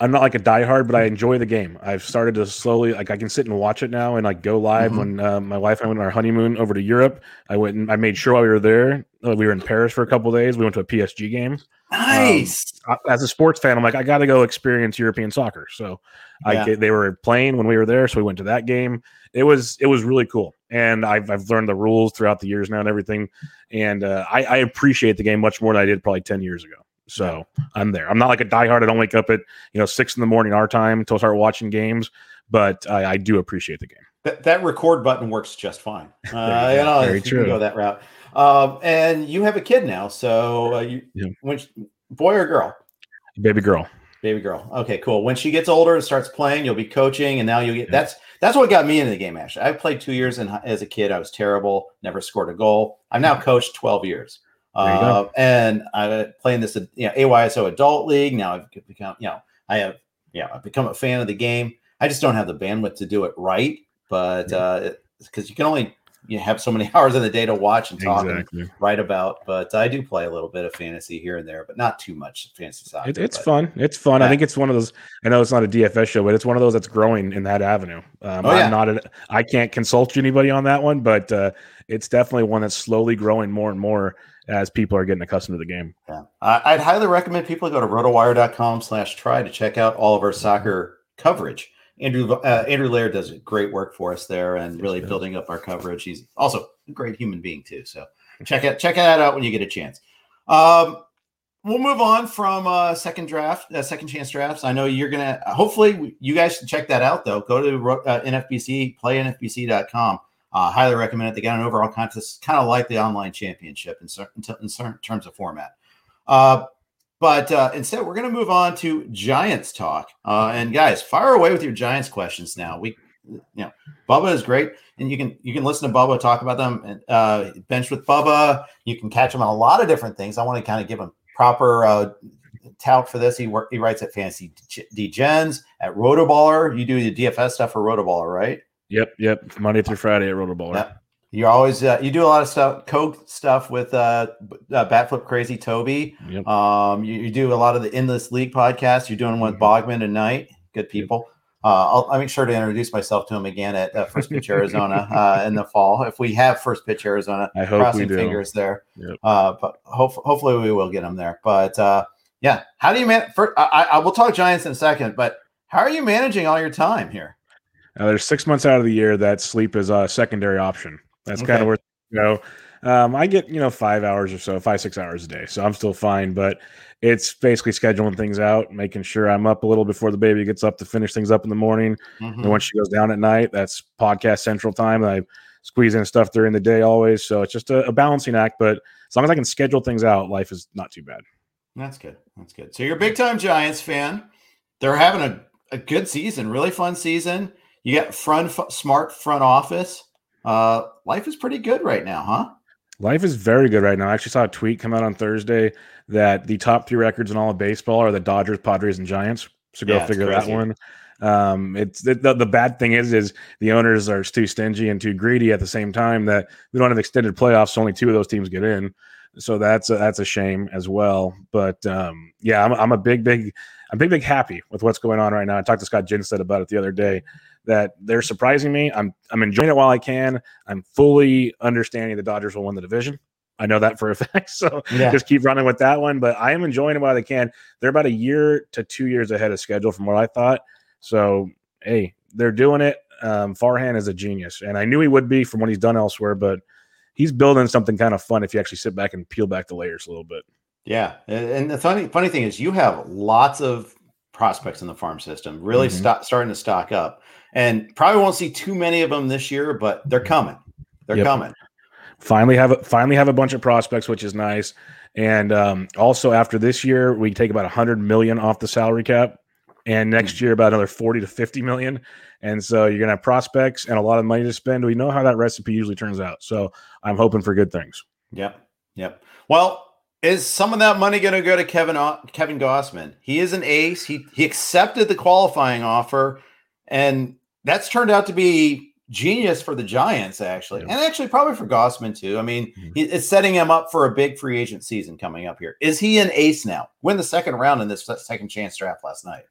I'm not like a diehard, but I enjoy the game. I've started to slowly like I can sit and watch it now and like go live. Mm-hmm. When uh, my wife and I went on our honeymoon over to Europe, I went and I made sure while we were there, uh, we were in Paris for a couple days. We went to a PSG game. Nice. Um, as a sports fan, I'm like I got to go experience European soccer. So yeah. I they were playing when we were there, so we went to that game. It was it was really cool, and I've I've learned the rules throughout the years now and everything, and uh, I, I appreciate the game much more than I did probably ten years ago. So I'm there. I'm not like a diehard. I don't wake up at you know six in the morning our time to start watching games, but I, I do appreciate the game. That, that record button works just fine. [laughs] Uh, you know, Very true. go that route. Um, and you have a kid now, so uh, you yeah. when boy or girl? Baby girl. Baby girl. Okay, cool. When she gets older and starts playing, you'll be coaching, and now you get yeah. that's that's what got me into the game. Actually, I played two years in, as a kid. I was terrible, never scored a goal. I've now coached twelve years. Uh, and I'm playing this, you know, AYSO adult league. Now I've become, you know, I have, yeah, I've become a fan of the game. I just don't have the bandwidth to do it right, but because uh, you can only you have so many [laughs] hours in the day to watch and talk exactly. and write about. But I do play a little bit of fantasy here and there, but not too much fantasy soccer. It, it's but, fun. It's fun. Yeah. I think it's one of those. I know it's not a DFS show, but it's one of those that's growing in that avenue. Um, oh, yeah. I'm not. A, I can't consult anybody on that one, but uh, it's definitely one that's slowly growing more and more as people are getting accustomed to the game. Yeah. I'd highly recommend people go to rotowire.com slash try to check out all of our soccer coverage. Andrew uh, Andrew Laird does great work for us there and really building up our coverage. He's also a great human being too. So check it check that out when you get a chance. Um, we'll move on from uh, second draft, uh, second chance drafts. I know you're gonna. Hopefully, you guys should check that out though. Go to uh, NFBC, playnfbc.com. Uh, highly recommend it. They got an overall contest, kind of like the online championship in, certain, in certain terms of format. Uh, but uh, instead, we're going to move on to Giants talk. Uh, and guys, fire away with your Giants questions now. We, you know, Bubba is great, and you can you can listen to Bubba talk about them. And uh, bench with Bubba, you can catch him on a lot of different things. I want to kind of give him proper uh, tout for this. He work he writes at Fantasy Degens at Rotoballer. You do the DFS stuff for Rotoballer, right? Yep, yep. Monday through Friday at Rotoballer. Yep. You're always uh, you do a lot of stuff, coke stuff with uh, uh Batflip Crazy Toby. Yep. Um, you, you, do a lot of the Endless League podcast. You're doing one with mm-hmm. Bogman tonight. Good people. Uh, I'll, I'll, make sure to introduce myself to him again at uh, First Pitch Arizona [laughs] uh, in the fall if we have First Pitch Arizona. I hope crossing fingers there. Yep. Uh, but hope, hopefully we will get him there. But uh, yeah, how do you man? For, I, I will talk Giants in a second, but how are you managing all your time here? Uh, there's six months out of the year that sleep is a secondary option. That's okay. kind of where you know. Um, I get you know five hours or so, five six hours a day, so I'm still fine. But it's basically scheduling things out, making sure I'm up a little before the baby gets up to finish things up in the morning. Mm-hmm. And once she goes down at night, that's podcast central time. I squeeze in stuff during the day always, so it's just a, a balancing act. But as long as I can schedule things out, life is not too bad. That's good. That's good. So you're a big time Giants fan. They're having a, a good season, really fun season. You got front smart front office. Uh, life is pretty good right now, huh? Life is very good right now. I actually saw a tweet come out on Thursday that the top three records in all of baseball are the Dodgers, Padres, and Giants. So go yeah, figure that one. Um, it's the, the, the bad thing is is the owners are too stingy and too greedy at the same time that we don't have extended playoffs. So only two of those teams get in. So that's a, that's a shame as well. But um, yeah, I'm, I'm a big big I'm big big happy with what's going on right now. I talked to Scott Jenstad about it the other day that they're surprising me. I'm I'm enjoying it while I can. I'm fully understanding the Dodgers will win the division. I know that for a [laughs] fact. So yeah. just keep running with that one. But I am enjoying it while I can. They're about a year to two years ahead of schedule from what I thought. So hey, they're doing it. Um, Farhan is a genius, and I knew he would be from what he's done elsewhere. But he's building something kind of fun if you actually sit back and peel back the layers a little bit. Yeah, and the funny funny thing is, you have lots of prospects in the farm system, really mm-hmm. st- starting to stock up and probably won't see too many of them this year, but they're coming. They're yep. coming. Finally have a, finally have a bunch of prospects, which is nice. And um, also after this year, we take about 100 million off the salary cap, and next mm-hmm. year about another 40 to 50 million. And so you're gonna have prospects and a lot of money to spend. We know how that recipe usually turns out. So I'm hoping for good things. Yep. Yep. Well, Is some of that money going to go to Kevin Kevin Gausman? He is an ace. He he accepted the qualifying offer, and that's turned out to be genius for the Giants, actually, yeah. and actually probably for Gausman too. I mean, mm-hmm. it's setting him up for a big free agent season coming up here. Is he an ace now? Win the second round in this second chance draft last night.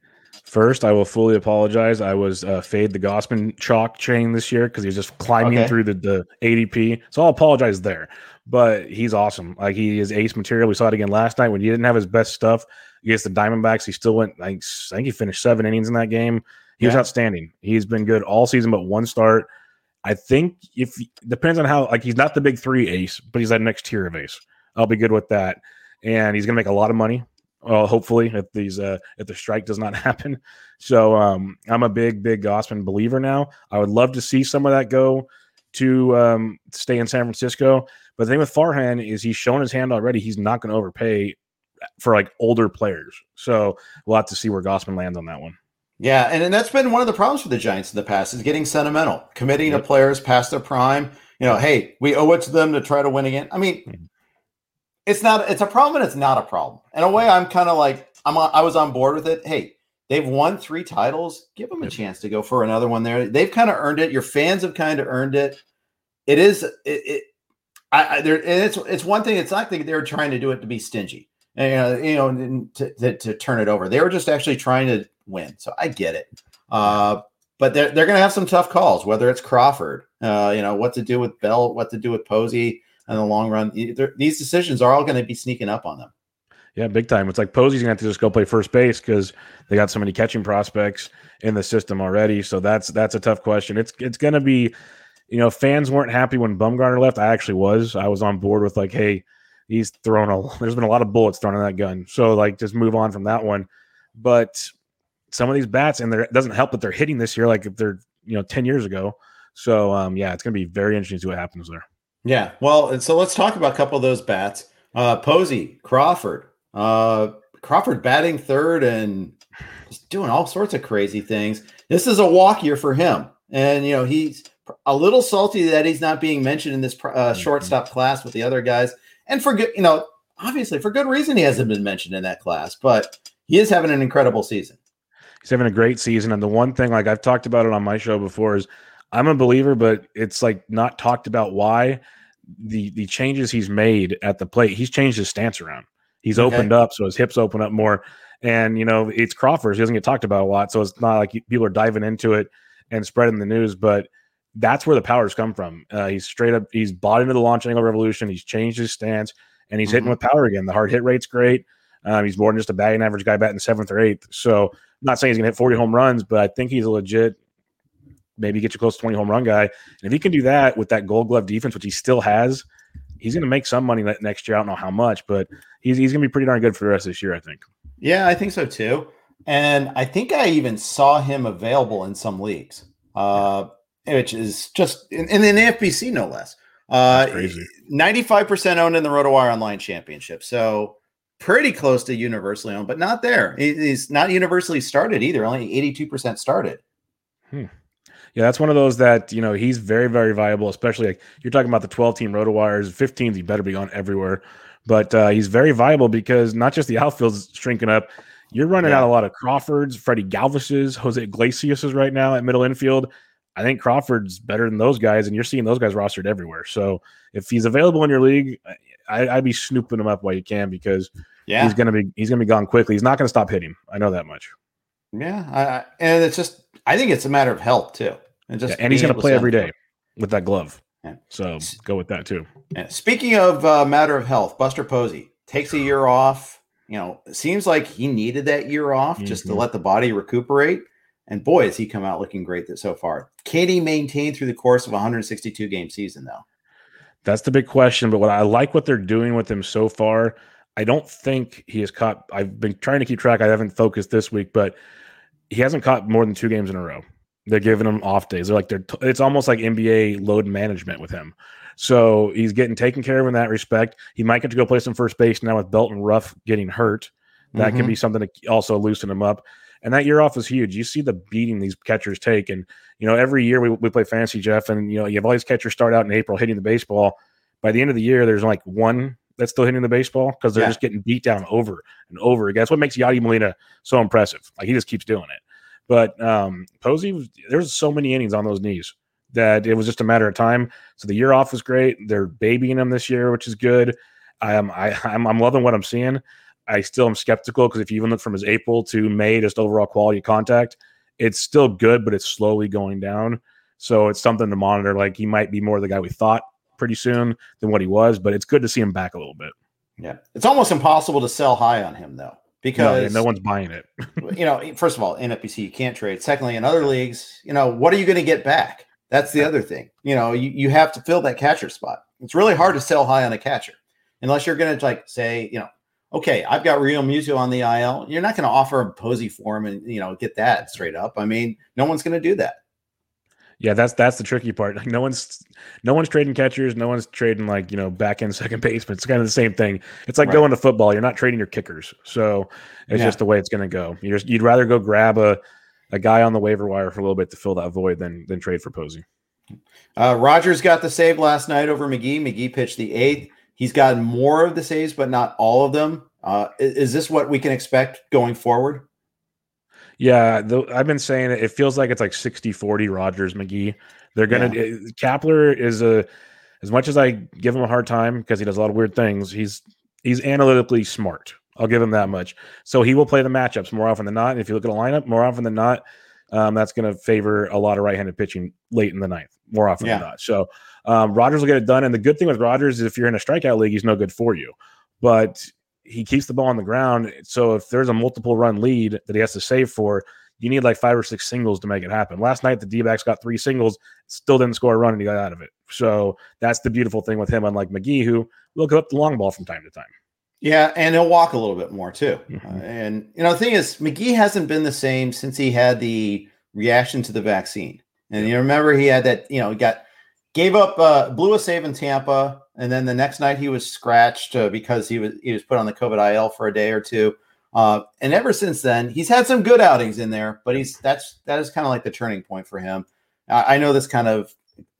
First, I will fully apologize. I was uh, fade the Gausman chalk chain this year because he was just climbing okay. through the, the ADP. So I'll apologize there. But he's awesome. Like he is ace material. We saw it again last night when he didn't have his best stuff against the Diamondbacks. He still went. I think he finished seven innings in that game. He yeah. was outstanding. He's been good all season, but one start. I think if depends on how like he's not the big three ace, but he's that next tier of ace. I'll be good with that, and he's gonna make a lot of money well, hopefully, if these uh, if the strike does not [laughs] happen. So um, I'm a big, big Gausman believer now. I would love to see some of that go to um, stay in San Francisco. But the thing with Farhan is he's shown his hand already. He's not going to overpay for like older players. So we'll have to see where Gausman lands on that one. Yeah, and, and that's been one of the problems for the Giants in the past is getting sentimental, committing yep. to players past their prime. You know, hey, we owe it to them to try to win again. I mean, mm-hmm it's not it's a problem and it's not a problem. In a way, I'm kind of like I'm on, I was on board with it. Hey, they've won three titles. Give them a chance to go for another one there. They've kind of earned it. Your fans have kind of earned it. It is it, it I, I there and it's it's one thing. It's not that they're trying to do it to be stingy. And, you know, you know, to, to, to turn it over. They were just actually trying to win. So I get it. Uh, but they're, they're going to have some tough calls, whether it's Crawford, uh, you know, what to do with Bell, what to do with Posey in the long run. These decisions are all going to be sneaking up on them. Yeah, big time. It's like Posey's gonna have to just go play first base because they got so many catching prospects in the system already. So that's that's a tough question. It's it's gonna be, you know, fans weren't happy when Bumgarner left. I actually was. I was on board with like, hey, he's thrown a. [laughs] There's been a lot of bullets thrown in that gun. So like, just move on from that one. But some of these bats, and there it doesn't help that they're hitting this year like if they're you know ten years ago. So um, yeah, it's gonna be very interesting to see what happens there. Yeah. Well, and so let's talk about a couple of those bats. Uh, Posey, Crawford. Uh, Crawford batting third and just doing all sorts of crazy things. This is a walk year for him. And, you know, he's a little salty that he's not being mentioned in this uh, mm-hmm. shortstop class with the other guys. And for good, you know, obviously for good reason he hasn't been mentioned in that class, but he is having an incredible season. He's having a great season. And the one thing, like I've talked about it on my show before, is I'm a believer, but it's like not talked about why the the changes he's made at the plate, he's changed his stance around. He's okay. opened up, so his hips open up more. And you know, it's Crawford. He doesn't get talked about a lot, so it's not like people are diving into it and spreading the news. But that's where the powers come from. Uh, he's straight up. He's bought into the launch angle revolution. He's changed his stance, and he's mm-hmm. hitting with power again. The hard hit rate's great. Um, he's more than just a batting average guy batting seventh or eighth. So, not saying he's gonna hit 40 home runs, but I think he's a legit maybe get you close to 20 home run guy. And if he can do that with that gold glove defense, which he still has, he's going to make some money next year. I don't know how much, but he's, he's going to be pretty darn good for the rest of this year, I think. Yeah, I think so too. And I think I even saw him available in some leagues, uh, which is just in, in the FBC, no less. Uh, crazy. 95% owned in the RotoWire Online Championship. So pretty close to universally owned, but not there. He's not universally started either, only 82% started. Hmm. Yeah, that's one of those that you know he's very very viable, especially like you're talking about the 12 team rotowires, 15 he better be on everywhere. But uh, he's very viable because not just the outfield's shrinking up, you're running yeah. out a lot of Crawfords, Freddy Galvises, Jose Iglesias right now at middle infield. I think Crawford's better than those guys, and you're seeing those guys rostered everywhere. So if he's available in your league, I, would be snooping him up while you can because yeah. he's gonna be he's gonna be gone quickly. He's not gonna stop hitting. I know that much. Yeah, I, and it's just I think it's a matter of health too. And just yeah, and he's going to play every day with that glove. Yeah. So go with that too. Yeah. Speaking of uh, matter of health, Buster Posey takes a year off. You know, seems like he needed that year off mm-hmm. just to mm-hmm. let the body recuperate. And boy, has he come out looking great that so far. Can he maintain through the course of 162 game season though? That's the big question. But what I like what they're doing with him so far. I don't think he has caught. I've been trying to keep track. I haven't focused this week, but he hasn't caught more than two games in a row. They're giving him off days. They're like they're. T- it's almost like NBA load management with him. So he's getting taken care of in that respect. He might get to go play some first base now with Belt and Ruf getting hurt. That mm-hmm. can be something to also loosen him up. And that year off is huge. You see the beating these catchers take. And, you know, every year we, we play fantasy, Jeff, and, you know, you have all these catchers start out in April hitting the baseball. By the end of the year, there's like one that's still hitting the baseball because they're Yeah. just getting beat down over and over again. That's what makes Yadi Molina so impressive. Like he just keeps doing it. But um, Posey, there's so many innings on those knees that it was just a matter of time. So the year off was great. They're babying him this year, which is good. I am I, [laughs] I'm I'm loving what I'm seeing. I still am skeptical because if you even look from his April to May, just overall quality of contact, it's still good, but it's slowly going down. So it's something to monitor. Like he might be more the guy we thought pretty soon than what he was, but it's good to see him back a little bit. Yeah, it's almost impossible to sell high on him though, No, because yeah, no one's buying it. [laughs] you know, first of all, in NFBC you can't trade. Secondly, in other leagues, you know, what are you going to get back? That's the other thing. You know, you, you have to fill that catcher spot. It's really hard to sell high on a catcher unless you're going to like say, you know, okay, I've got Realmuto on the IL. You're not going to offer a Posey for him and you know get that straight up. I mean, no one's going to do that. Yeah, that's that's the tricky part. Like no one's no one's trading catchers, no one's trading like you know back end [laughs] second baseman. It's kind of the same thing. It's like Right. going to football. You're not trading your kickers, so it's Yeah. just the way it's going to go. You just you'd rather go grab a a guy on the waiver wire for a little bit to fill that void than than trade for Posey. Uh, Rogers got the save last night over McGee. McGee pitched the eighth. He's gotten more of the saves, but not all of them. Uh, is, this what we can expect going forward? Yeah, the, I've been saying it. It feels like it's like 60-40 Rogers McGee. They're gonna it- Kapler is a as much as I give him a hard time because he does a lot of weird things. He's he's analytically smart. I'll give him that much. So he will play the matchups more often than not. And if you look at a lineup, more often than not, um, that's going to favor a lot of right-handed pitching late in the ninth, more often Yeah. than not. So um, Rogers will get it done. And the good thing with Rogers is if you're in a strikeout league, he's no good for you. But he keeps the ball on the ground. So if there's a multiple run lead that he has to save for, you need like five or six singles to make it happen. Last night, the D backs got three singles, still didn't score a run, and he got out of it. So that's the beautiful thing with him, unlike McGee, who will go up the long ball from time to time. Yeah, and he'll walk a little bit more too. Mhm. Uh, and you know, the thing is, McGee hasn't been the same since he had the reaction to the vaccine. And you remember he had that, you know, he got gave up, uh, blew a save in Tampa, and then the next night he was scratched uh, because he was he was put on the COVID IL for a day or two. Uh, and ever since then, he's had some good outings in there, but he's that's that is kind of like the turning point for him. I, I know this kind of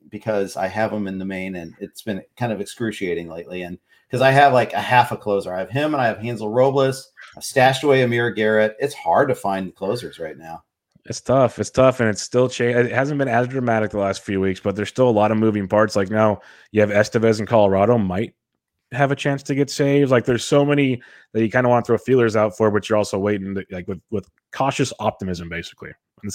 because I have him in the main, and it's been kind of excruciating lately. And because I have like a half a closer. I have him and I have Hansel Robles. I've stashed away Amir Garrett. It's hard to find closers right now. It's tough. It's tough, and it's still changed. It hasn't been as dramatic the last few weeks, but there's still a lot of moving parts. Like now, you have Estevez in Colorado might have a chance to get saved. Like there's so many that you kind of want to throw feelers out for, but you're also waiting to, like with with cautious optimism, basically.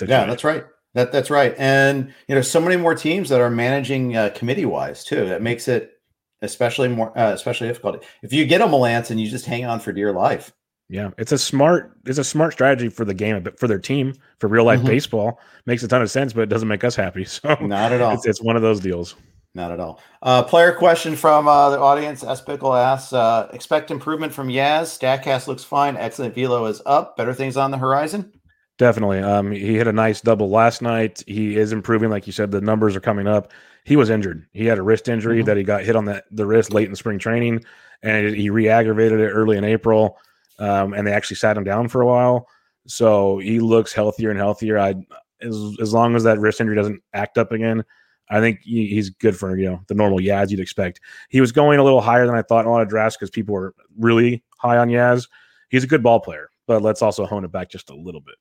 Yeah, that's right. That that's right. And you know, so many more teams that are managing uh, committee wise too. That makes it especially more uh, especially difficult. If you get a Melancon, you just hang on for dear life. Yeah, it's a smart it's a smart strategy for the game, but for their team, for real life Mhm. baseball, makes a ton of sense, but it doesn't make us happy. [laughs] So Not at all. it's, it's one of those deals. Not at all. Uh, player question from uh, the audience. S. Pickle asks, uh, expect improvement from Yaz. Statcast looks fine. Excellent velo is up. Better things on the horizon. Definitely. Um, he hit a nice double last night. He is improving, like you said. The numbers are coming up. He was injured. He had a wrist injury Mhm. that he got hit on the, the wrist late in spring training, and he re-aggravated it early in April. Um, and they actually sat him down for a while. So he looks healthier and healthier. I as as long as that wrist injury doesn't act up again, I think he, he's good for you know the normal Yaz you'd expect. He was going a little higher than I thought in a lot of drafts because people were really high on Yaz. He's a good ball player, but let's also hone it back just a little bit.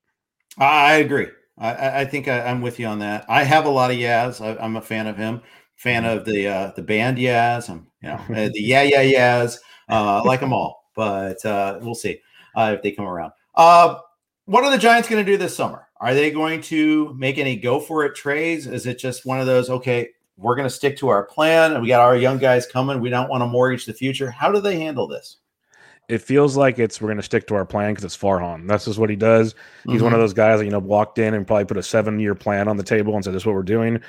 I agree. I- I, think I, I'm with you on that. I have a lot of Yaz. I, I'm a fan of him. Fan of the uh, the band Yaz. I'm you know [laughs] uh, the Yeah Yeah Yaz. Uh, like them all, but uh, we'll see uh, if they come around. Uh, what are the Giants going to do this summer? Are they going to make any go for it trades? Is it just one of those? Okay, we're going to stick to our plan, and we got our young guys coming. We don't want to mortgage the future. How do they handle this? it feels like it's we're going to stick to our plan because it's Farhan. That's just what he does. He's one of those guys that you know walked in and probably put a seven year plan on the table and said, "This is what we're doing.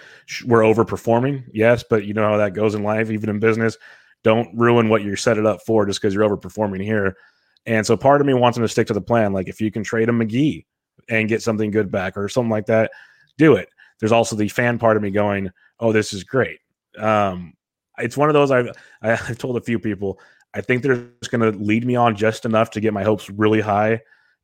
We're overperforming, yes, but you know how that goes in life, even in business. Don't ruin what you're set it up for just because you're overperforming here." And so, part of me wants him to stick to the plan. Like if you can trade a McGee and get something good back or something like that, do it. There's also the fan part of me going, "Oh, this is great." Um, it's one of those I've [laughs] I've told a few people. I think they're just going to lead me on just enough to get my hopes really high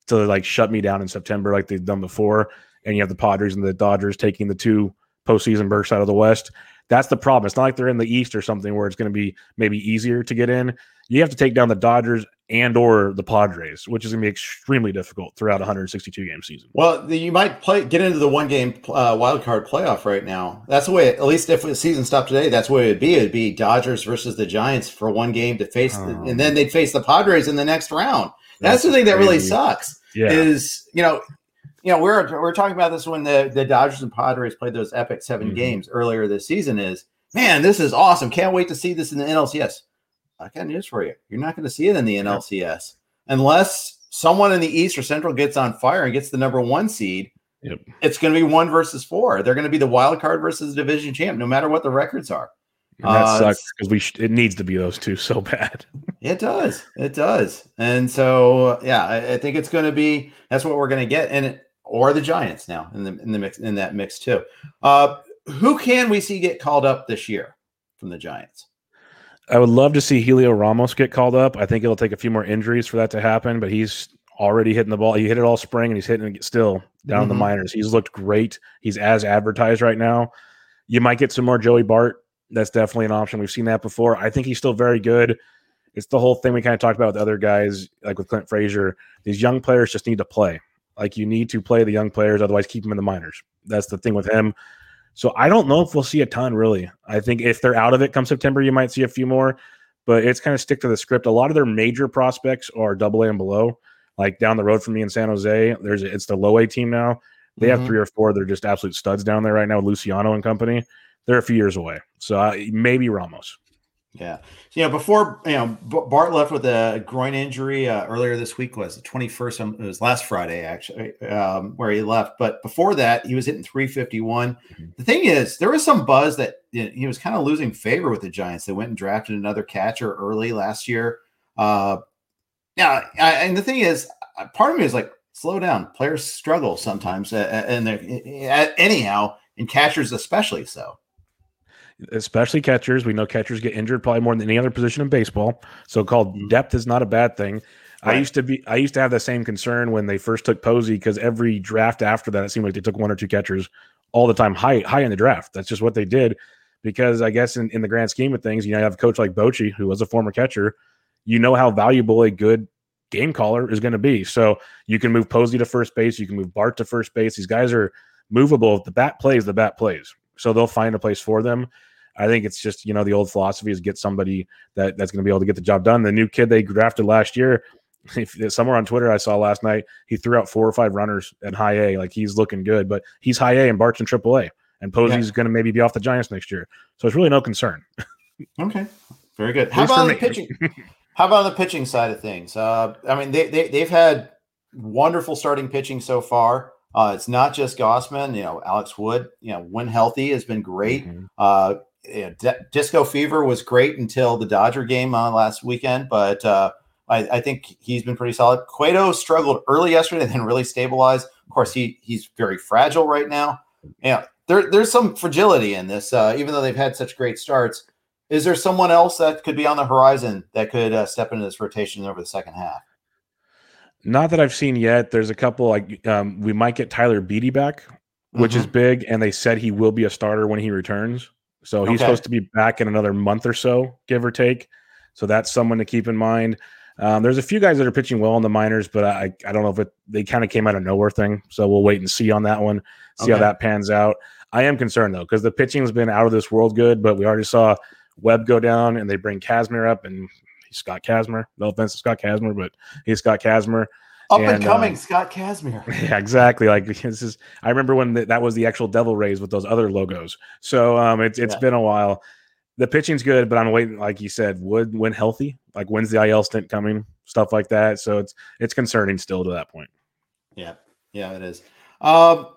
to like shut me down in September like they've done before. And you have the Padres and the Dodgers taking the two postseason berths out of the West. That's the problem. It's not like they're in the East or something where it's going to be maybe easier to get in. You have to take down the Dodgers and or the Padres, which is going to be extremely difficult throughout a 162 game season. Well, you might play get into the one game uh, wild card playoff right now. That's the way. At least if the season stopped today, that's what it would be. It'd be Dodgers versus the Giants for one game to face, oh. the, and then they'd face the Padres in the next round. That's, that's the thing crazy. that really sucks. Yeah. Is you know you know, we're we're talking about this when the the Dodgers and Padres played those epic 7 mm-hmm. games earlier this season. Is man, this is awesome! Can't wait to see this in the NLCS. I got news for you. You're not going to see it in the NLCS unless someone in the East or Central gets on fire and gets the number one seed. Yep. It's going to be one versus four. They're going to be the wild card versus the division champ, no matter what the records are. And that uh, sucks because we sh- it needs to be those two so [laughs] bad. it does, it does, and so yeah, I, I think it's going to be that's what we're going to get. And it, or the Giants now in the in the mix in that mix too. Uh, who can we see get called up this year from the Giants? I would love to see Heliot Ramos get called up. I think it'll take a few more injuries for that to happen, but he's already hitting the ball. He hit it all spring and he's hitting it still down mm-hmm. in the minors. He's looked great. He's as advertised right now. You might get some more Joey Bart. That's definitely an option. We've seen that before. I think he's still very good. It's the whole thing we kind of talked about with other guys, like with Clint Frazier. These young players just need to play. Like you need to play the young players, otherwise keep them in the minors. That's the thing with him. So I don't know if we'll see a ton really. I think if they're out of it come September, you might see a few more, but it's kind of stick to the script. A lot of their major prospects are double A and below. Like down the road from me in San Jose, there's it's the low A team now. They mm-hmm. have three or four. They're just absolute studs down there right now. Luciano and company. They're a few years away. So maybe Ramos. Yeah. You know, before, you know, Bart left with a groin injury uh, earlier this week was the 21st. Um, it was last Friday, actually, um, where he left. But before that, he was hitting 351. Mm-hmm. The thing is, there was some buzz that you know, he was kind of losing favor with the Giants. They went and drafted another catcher early last year. Uh, now, I, and the thing is, part of me is like, slow down. Players struggle sometimes. Uh, and they're, anyhow, and catchers especially so especially catchers. We know catchers get injured probably more than any other position in baseball. So called mm-hmm. depth is not a bad thing. Right. I used to be I used to have the same concern when they first took Posey because every draft after that it seemed like they took one or two catchers all the time high high in the draft. That's just what they did because I guess in, in the grand scheme of things, you know, you have a coach like Bochy who was a former catcher, you know how valuable a good game caller is going to be. So you can move Posey to first base, you can move Bart to first base. These guys are movable. If the bat plays, the bat plays. So they'll find a place for them. I think it's just you know the old philosophy is get somebody that that's going to be able to get the job done. The new kid they drafted last year, [laughs] if, somewhere on Twitter I saw last night, he threw out four or five runners at high A. Like he's looking good, but he's high A and Bart's in triple A, and Posey's yeah. going to maybe be off the Giants next year. So it's really no concern. [laughs] okay, very good. How about the pitching? How about on the pitching side of things? Uh, I mean, they, they they've had wonderful starting pitching so far. Uh, it's not just Gausman, you know, Alex Wood, you know, when healthy has been great. Mm-hmm. Uh, know, Disco Fever was great until the Dodger game on last weekend, but uh, I, I, think he's been pretty solid. Cueto struggled early yesterday, and [laughs] then really stabilized. Of course, he he's very fragile right now. Yeah, there, there's some fragility in this, uh, even though they've had such great starts. Is there someone else that could be on the horizon that could uh, step into this rotation over the second half? Not that I've seen yet. There's a couple like um, we might get Tyler Beede back, which mm-hmm. is big, and they said he will be a starter when he returns. So he's okay. supposed to be back in another month or so, give or take. So that's someone to keep in mind. Um, there's a few guys that are pitching well in the minors, but I I don't know if it they kind of came out of nowhere thing. So we'll wait and see on that one, see okay. how that pans out. I am concerned though because the pitching's been out of this world good, but we already saw Webb go down and they bring Kazmir up and he's Scott Kazmir. No offense to Scott Kazmir, but he's Scott Kazmir. Up and, and coming, uh, Scott Kazmir. [laughs] Yeah, exactly. Like [laughs] this is. I remember when the, that was the actual Devil Rays with those other logos. So um, it's it's yeah. been a while. The pitching's good, but I'm waiting. Like you said, Wood when healthy. Like when's the IL stint coming? Stuff like that. So it's it's concerning still to that point. Yeah, yeah, it is. Um,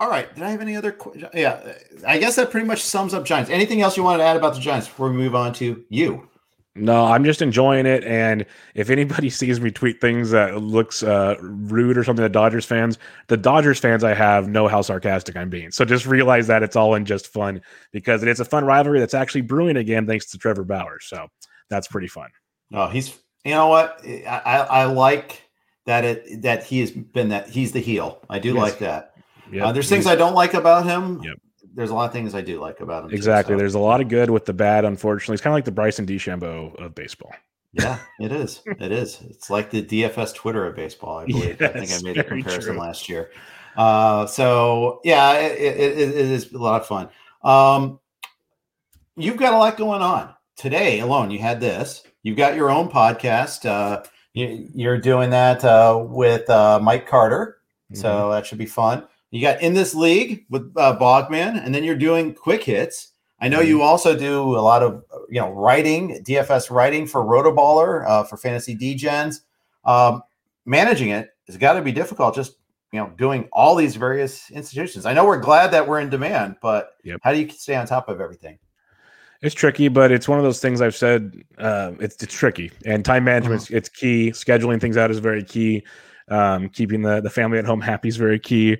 all right. Did I have any other? Yeah, I guess that pretty much sums up Giants. Anything else you wanted to add about the Giants before we move on to you? No, I'm just enjoying it. And if anybody [laughs] sees me tweet things that looks uh, rude or something to Dodgers fans, the Dodgers fans I have know how sarcastic I'm being. So just realize that it's all in just fun because it's a fun rivalry that's actually brewing again thanks to Trevor Bauer. So that's pretty fun. Oh, he's you know what I, I like that it that he has been that he's the heel. I do yes. like that. Yeah, uh, there's things I don't like about him. Yep. There's a lot of things I do like about him. Exactly. Too, so. There's a lot of good with the bad. Unfortunately, it's kind of like the Bryson DeChambeau of baseball. Yeah, it is. It is. It's like the DFS Twitter of baseball. I believe. Yes, I think I made a comparison true. last year. Uh, so yeah, it, it, it is a lot of fun. Um, you've got a lot going on today alone. You had this. You've got your own podcast. Uh, you, are doing that uh, with uh, Mike Carter, mm-hmm. so that should be fun. You got in this league with uh, Bogman, and then you're doing quick hits. I know mm-hmm. you also do a lot of you know writing, DFS writing for Rotoballer uh, for Fantasy Degens. Um, managing it has got to be difficult. Just you know, doing all these various institutions. I know we're glad that we're in demand, but yep. how do you stay on top of everything? It's tricky, but it's one of those things I've said. Uh, it's it's tricky, and time management uh-huh. it's key. Scheduling things out is very key. Um, keeping the the family at home happy is very key.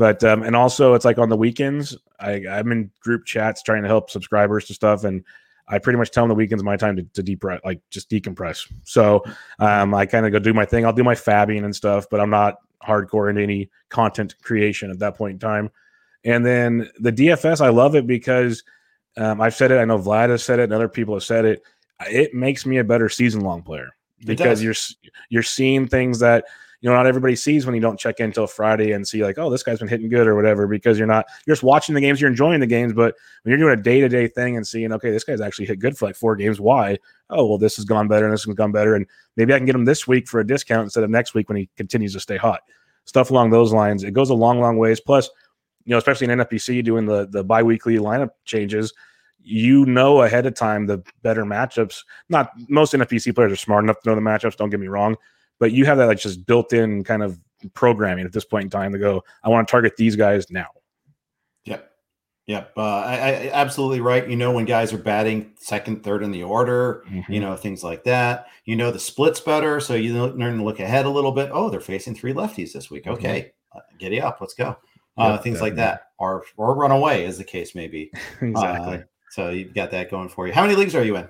But um, and also it's like on the weekends, I, I'm in group chats trying to help subscribers to stuff, and I pretty much tell them the weekends my time to, to deep like just decompress. So um, I kind of go do my thing. I'll do my fabbing and stuff, but I'm not hardcore into any content creation at that point in time. And then the DFS, I love it because um, I've said it. I know Vlad has said it, and other people have said it. It makes me a better season long player because you're you're seeing things that you know not everybody sees when you don't check in until Friday and see like, oh, this guy's been hitting good or whatever. Because you're not you're just watching the games, you're enjoying the games, but when you're doing a day to day thing and seeing, okay, this guy's actually hit good for like four games. Why? Oh, well, this has gone better and this has gone better, and maybe I can get him this week for a discount instead of next week when he continues to stay hot. Stuff along those lines. It goes a long, long ways. Plus, you know, especially in NFBC doing the the biweekly lineup changes you know ahead of time the better matchups. Not most NFBC players are smart enough to know the matchups. Don't get me wrong, but you have that like just built-in kind of programming at this point in time to go. I want to target these guys now. Yep, yep. Uh, I, I, absolutely right. You know when guys are batting second, third in the order. Mm-hmm. You know things like that. You know the splits better, so you learn to look ahead a little bit. Oh, they're facing three lefties this week. Mm-hmm. Okay, mm-hmm. uh, giddy up, let's go. Uh, yep, things definitely. like that, or or run away, as the case may be. [laughs] exactly. Uh, so you've got that going for you. How many leagues are you in?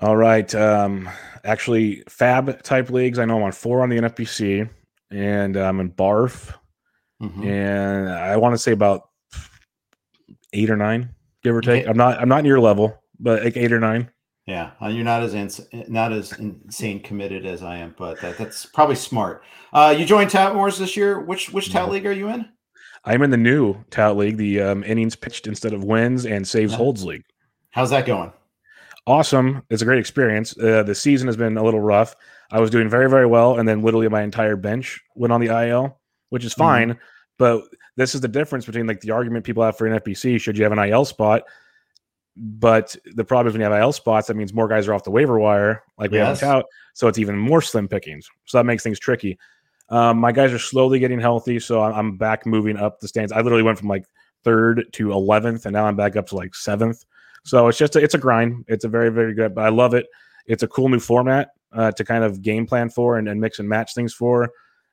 All right. Um, actually, FAAB type leagues. I know I'm on four on the NFBC, and I'm in Barf, mm-hmm. and I want to say about eight or nine, give or take. Okay. I'm not. I'm not near your level, but like eight or nine. Yeah, uh, you're not as ins- not as insane committed as I am, but that, that's probably smart. Uh, you joined Tout Wars this year. Which which Tout League are you in? I'm in the new Tout League, the um, innings pitched instead of wins and saves holds league. How's that going? Awesome. It's a great experience. Uh, the season has been a little rough. I was doing very, very well, and then literally my entire bench went on the IL, which is mm-hmm. fine. Mm-hmm. But this is the difference between like the argument people have for an FBC. Should you have an IL spot? But the problem is when you have IL spots, that means more guys are off the waiver wire, like we yes. have Tout. So it's even more slim pickings. So that makes things tricky. Um, my guys are slowly getting healthy, so I'm back moving up the stands. I literally went from like third to eleventh, and now I'm back up to like seventh. So it's just a, it's a grind. It's a very very good, but I love it. It's a cool new format uh, to kind of game plan for and, and, mix and match things for,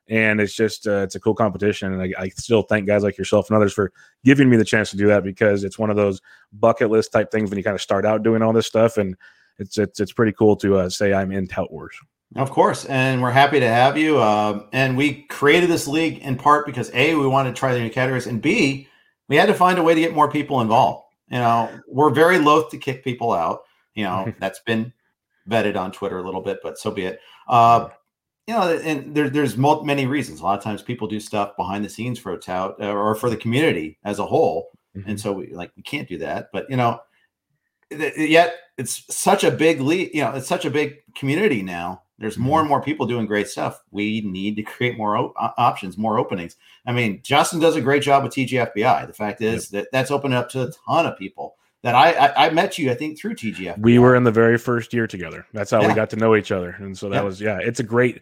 and it's just uh, it's a cool competition. And I, I, still thank guys like yourself and others for giving me the chance to do that because it's one of those bucket list type things when you kind of start out doing all this stuff, and it's it's it's pretty cool to uh, say I'm in Tout Wars. Of course, and we're happy to have you. Uh, and we created this league in part because a we wanted to try the new categories, and b we had to find a way to get more people involved. You know, we're very [laughs] loath to kick people out. You know, [laughs] that's been vetted on Twitter a little bit, but so be it. Uh, you know, and there, there's many reasons. A lot of times people do stuff behind the scenes for a tout uh, or for the community as a whole, mm-hmm. and so we like we can't do that. But you know, yet it's such a big lead. You know, it's such a big community now there's more and mm-hmm. more people doing great stuff. We need to create more op- options, more openings. I mean, Justin does a great job with TGFBI. The fact is yep. that that's opened up to a ton of people. That I, I, I met you, I think, through TGF. We were in the very first year together. That's how yeah. we got to know each other, and so that yeah. was yeah. It's a great.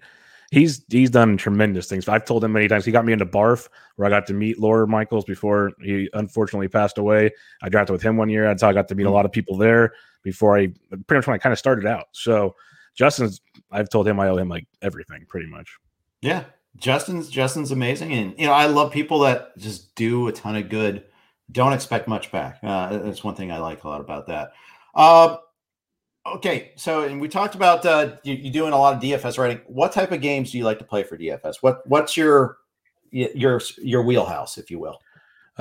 He's he's done tremendous things. I've told him many times. He got me into Barf, where I got to meet Lawr Michaels before he unfortunately passed away. I drafted with him one year. That's how I got to meet mm-hmm. a lot of people there before I pretty much when I kind of started out. So Justin's I've told him I owe him like everything pretty much. Yeah. Justin's Justin's amazing. And you know, I love people that just do a ton of good, don't expect much back. Uh, that's one thing I like a lot about that. Uh, okay, so and we talked about uh, you, you doing a lot of DFS writing. What type of games do you like to play for DFS? What what's your your your wheelhouse, if you will?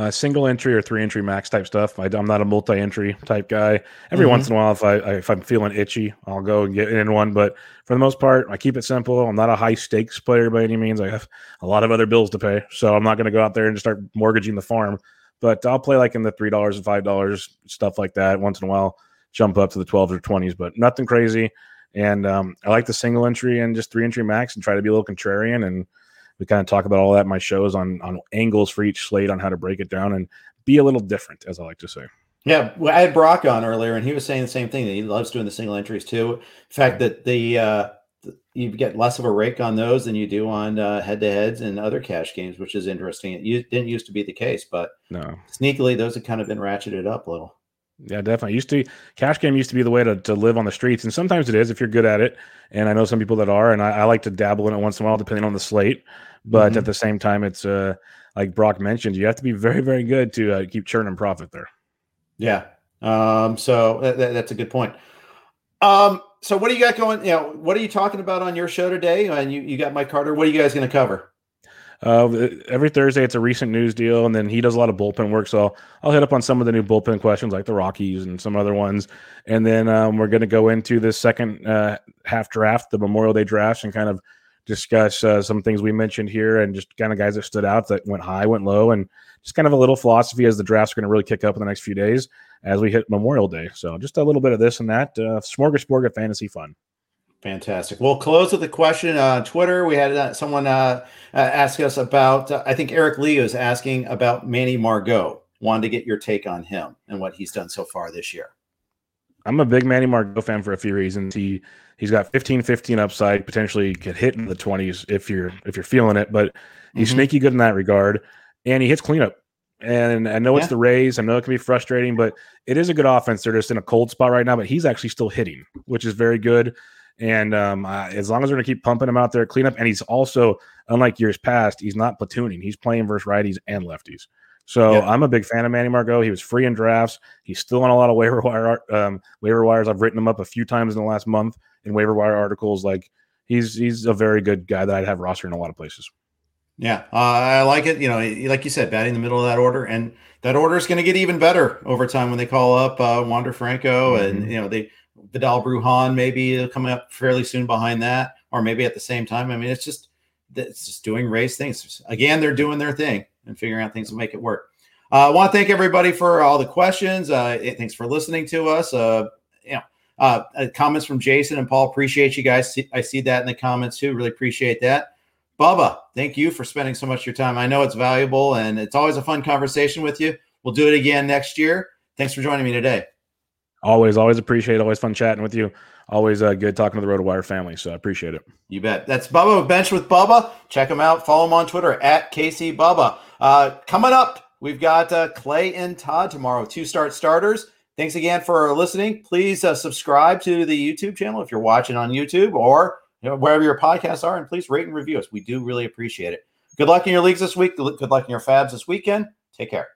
Uh, single entry or three entry max type stuff. I, am not a multi entry type guy. Every mm-hmm. once in a while, if I, I, if I'm feeling itchy, I'll go and get in one. But for the most part, I keep it simple. I'm not a high stakes player by any means. I have a lot of other bills to pay, so I'm not going to go out there and just start mortgaging the farm. But I'll play like in the three dollars and five dollars stuff like that once in a while. Jump up to the 12s or 20s, but nothing crazy. And um, I like the single entry and just three entry max and try to be a little contrarian and we kind of talk about all that in my shows on on angles for each slate on how to break it down and be a little different, as I like to say. Yeah, well, I had Brock on earlier, and he was saying the same thing that he loves doing the single entries too. In fact, that the uh, you get less of a rake on those than you do on uh, head to heads and other cash games, which is interesting. It didn't used to be the case, but no, sneakily those have kind of been ratcheted up a little. Yeah, definitely. Used to cash game used to be the way to, to live on the streets, and sometimes it is if you're good at it. And I know some people that are, and I, I like to dabble in it once in a while, depending on the slate. But mm-hmm. at the same time, it's uh, like Brock mentioned, you have to be very, very good to uh, keep churning profit there. Yeah. Um, so that, that's a good point. Um, so what do you got going? You know, what are you talking about on your show today? And you, you got Mike Carter. What are you guys going to cover? Uh, every Thursday, it's a recent news deal, and then he does a lot of bullpen work. So I'll, hit up on some of the new bullpen questions, like the Rockies and some other ones. And then um, we're going to go into the second uh, half draft, the Memorial Day draft, and kind of discuss uh, some things we mentioned here and just kind of guys that stood out that went high, went low, and just kind of a little philosophy as the drafts are going to really kick up in the next few days as we hit Memorial Day. So just a little bit of this and that. Uh, smorgasbord of fantasy fun. Fantastic. We'll close with a question on Twitter. We had uh, someone uh, uh, ask us about, uh, I think Eric Lee is asking about Manny Margot. Wanted to get your take on him and what he's done so far this year. I'm a big Manny Margot fan for a few reasons. He he's got 15 15 upside, potentially could hit in the 20s if you're if you're feeling it, but he's mm-hmm. sneaky good in that regard. And he hits cleanup. And I know yeah. it's the Rays. I know it can be frustrating, but it is a good offense. They're just in a cold spot right now, but he's actually still hitting, which is very good. And um, uh, as long as we're going to keep pumping him out there, cleanup, and he's also, unlike years past, he's not platooning. He's playing versus righties and lefties. So yeah. I'm a big fan of Manny Margot. He was free in drafts. He's still on a lot of waiver wire um, waiver wires. I've written him up a few times in the last month in waiver wire articles. Like he's he's a very good guy that I'd have roster in a lot of places. Yeah, uh, I like it. You know, like you said, batting the middle of that order, and that order is going to get even better over time when they call up uh, Wander Franco, mm-hmm. and you know they Vidal Bruján maybe coming up fairly soon behind that, or maybe at the same time. I mean, it's just it's just doing Rays things. Again, they're doing their thing and figuring out things to make it work. Uh, I want to thank everybody for all the questions. Uh, thanks for listening to us. Uh, you know, uh, uh, comments from Jason and Paul. Appreciate you guys. I see that in the comments too. Really appreciate that. Bubba, thank you for spending so much of your time. I know it's valuable and it's always a fun conversation with you. We'll do it again next year. Thanks for joining me today. Always, always appreciate it. Always fun chatting with you. Always uh, good talking to the RotoWire family. So I appreciate it. You bet. That's Bubba Bench with Bubba. Check him out. Follow him on Twitter at KC Bubba. Uh, coming up, we've got uh, Clay and Todd tomorrow, two start starters. Thanks again for listening. Please uh, subscribe to the YouTube channel if you're watching on YouTube or you know, wherever your podcasts are, and please rate and review us. We do really appreciate it. Good luck in your leagues this week. Good luck in your FAABs this weekend. Take care.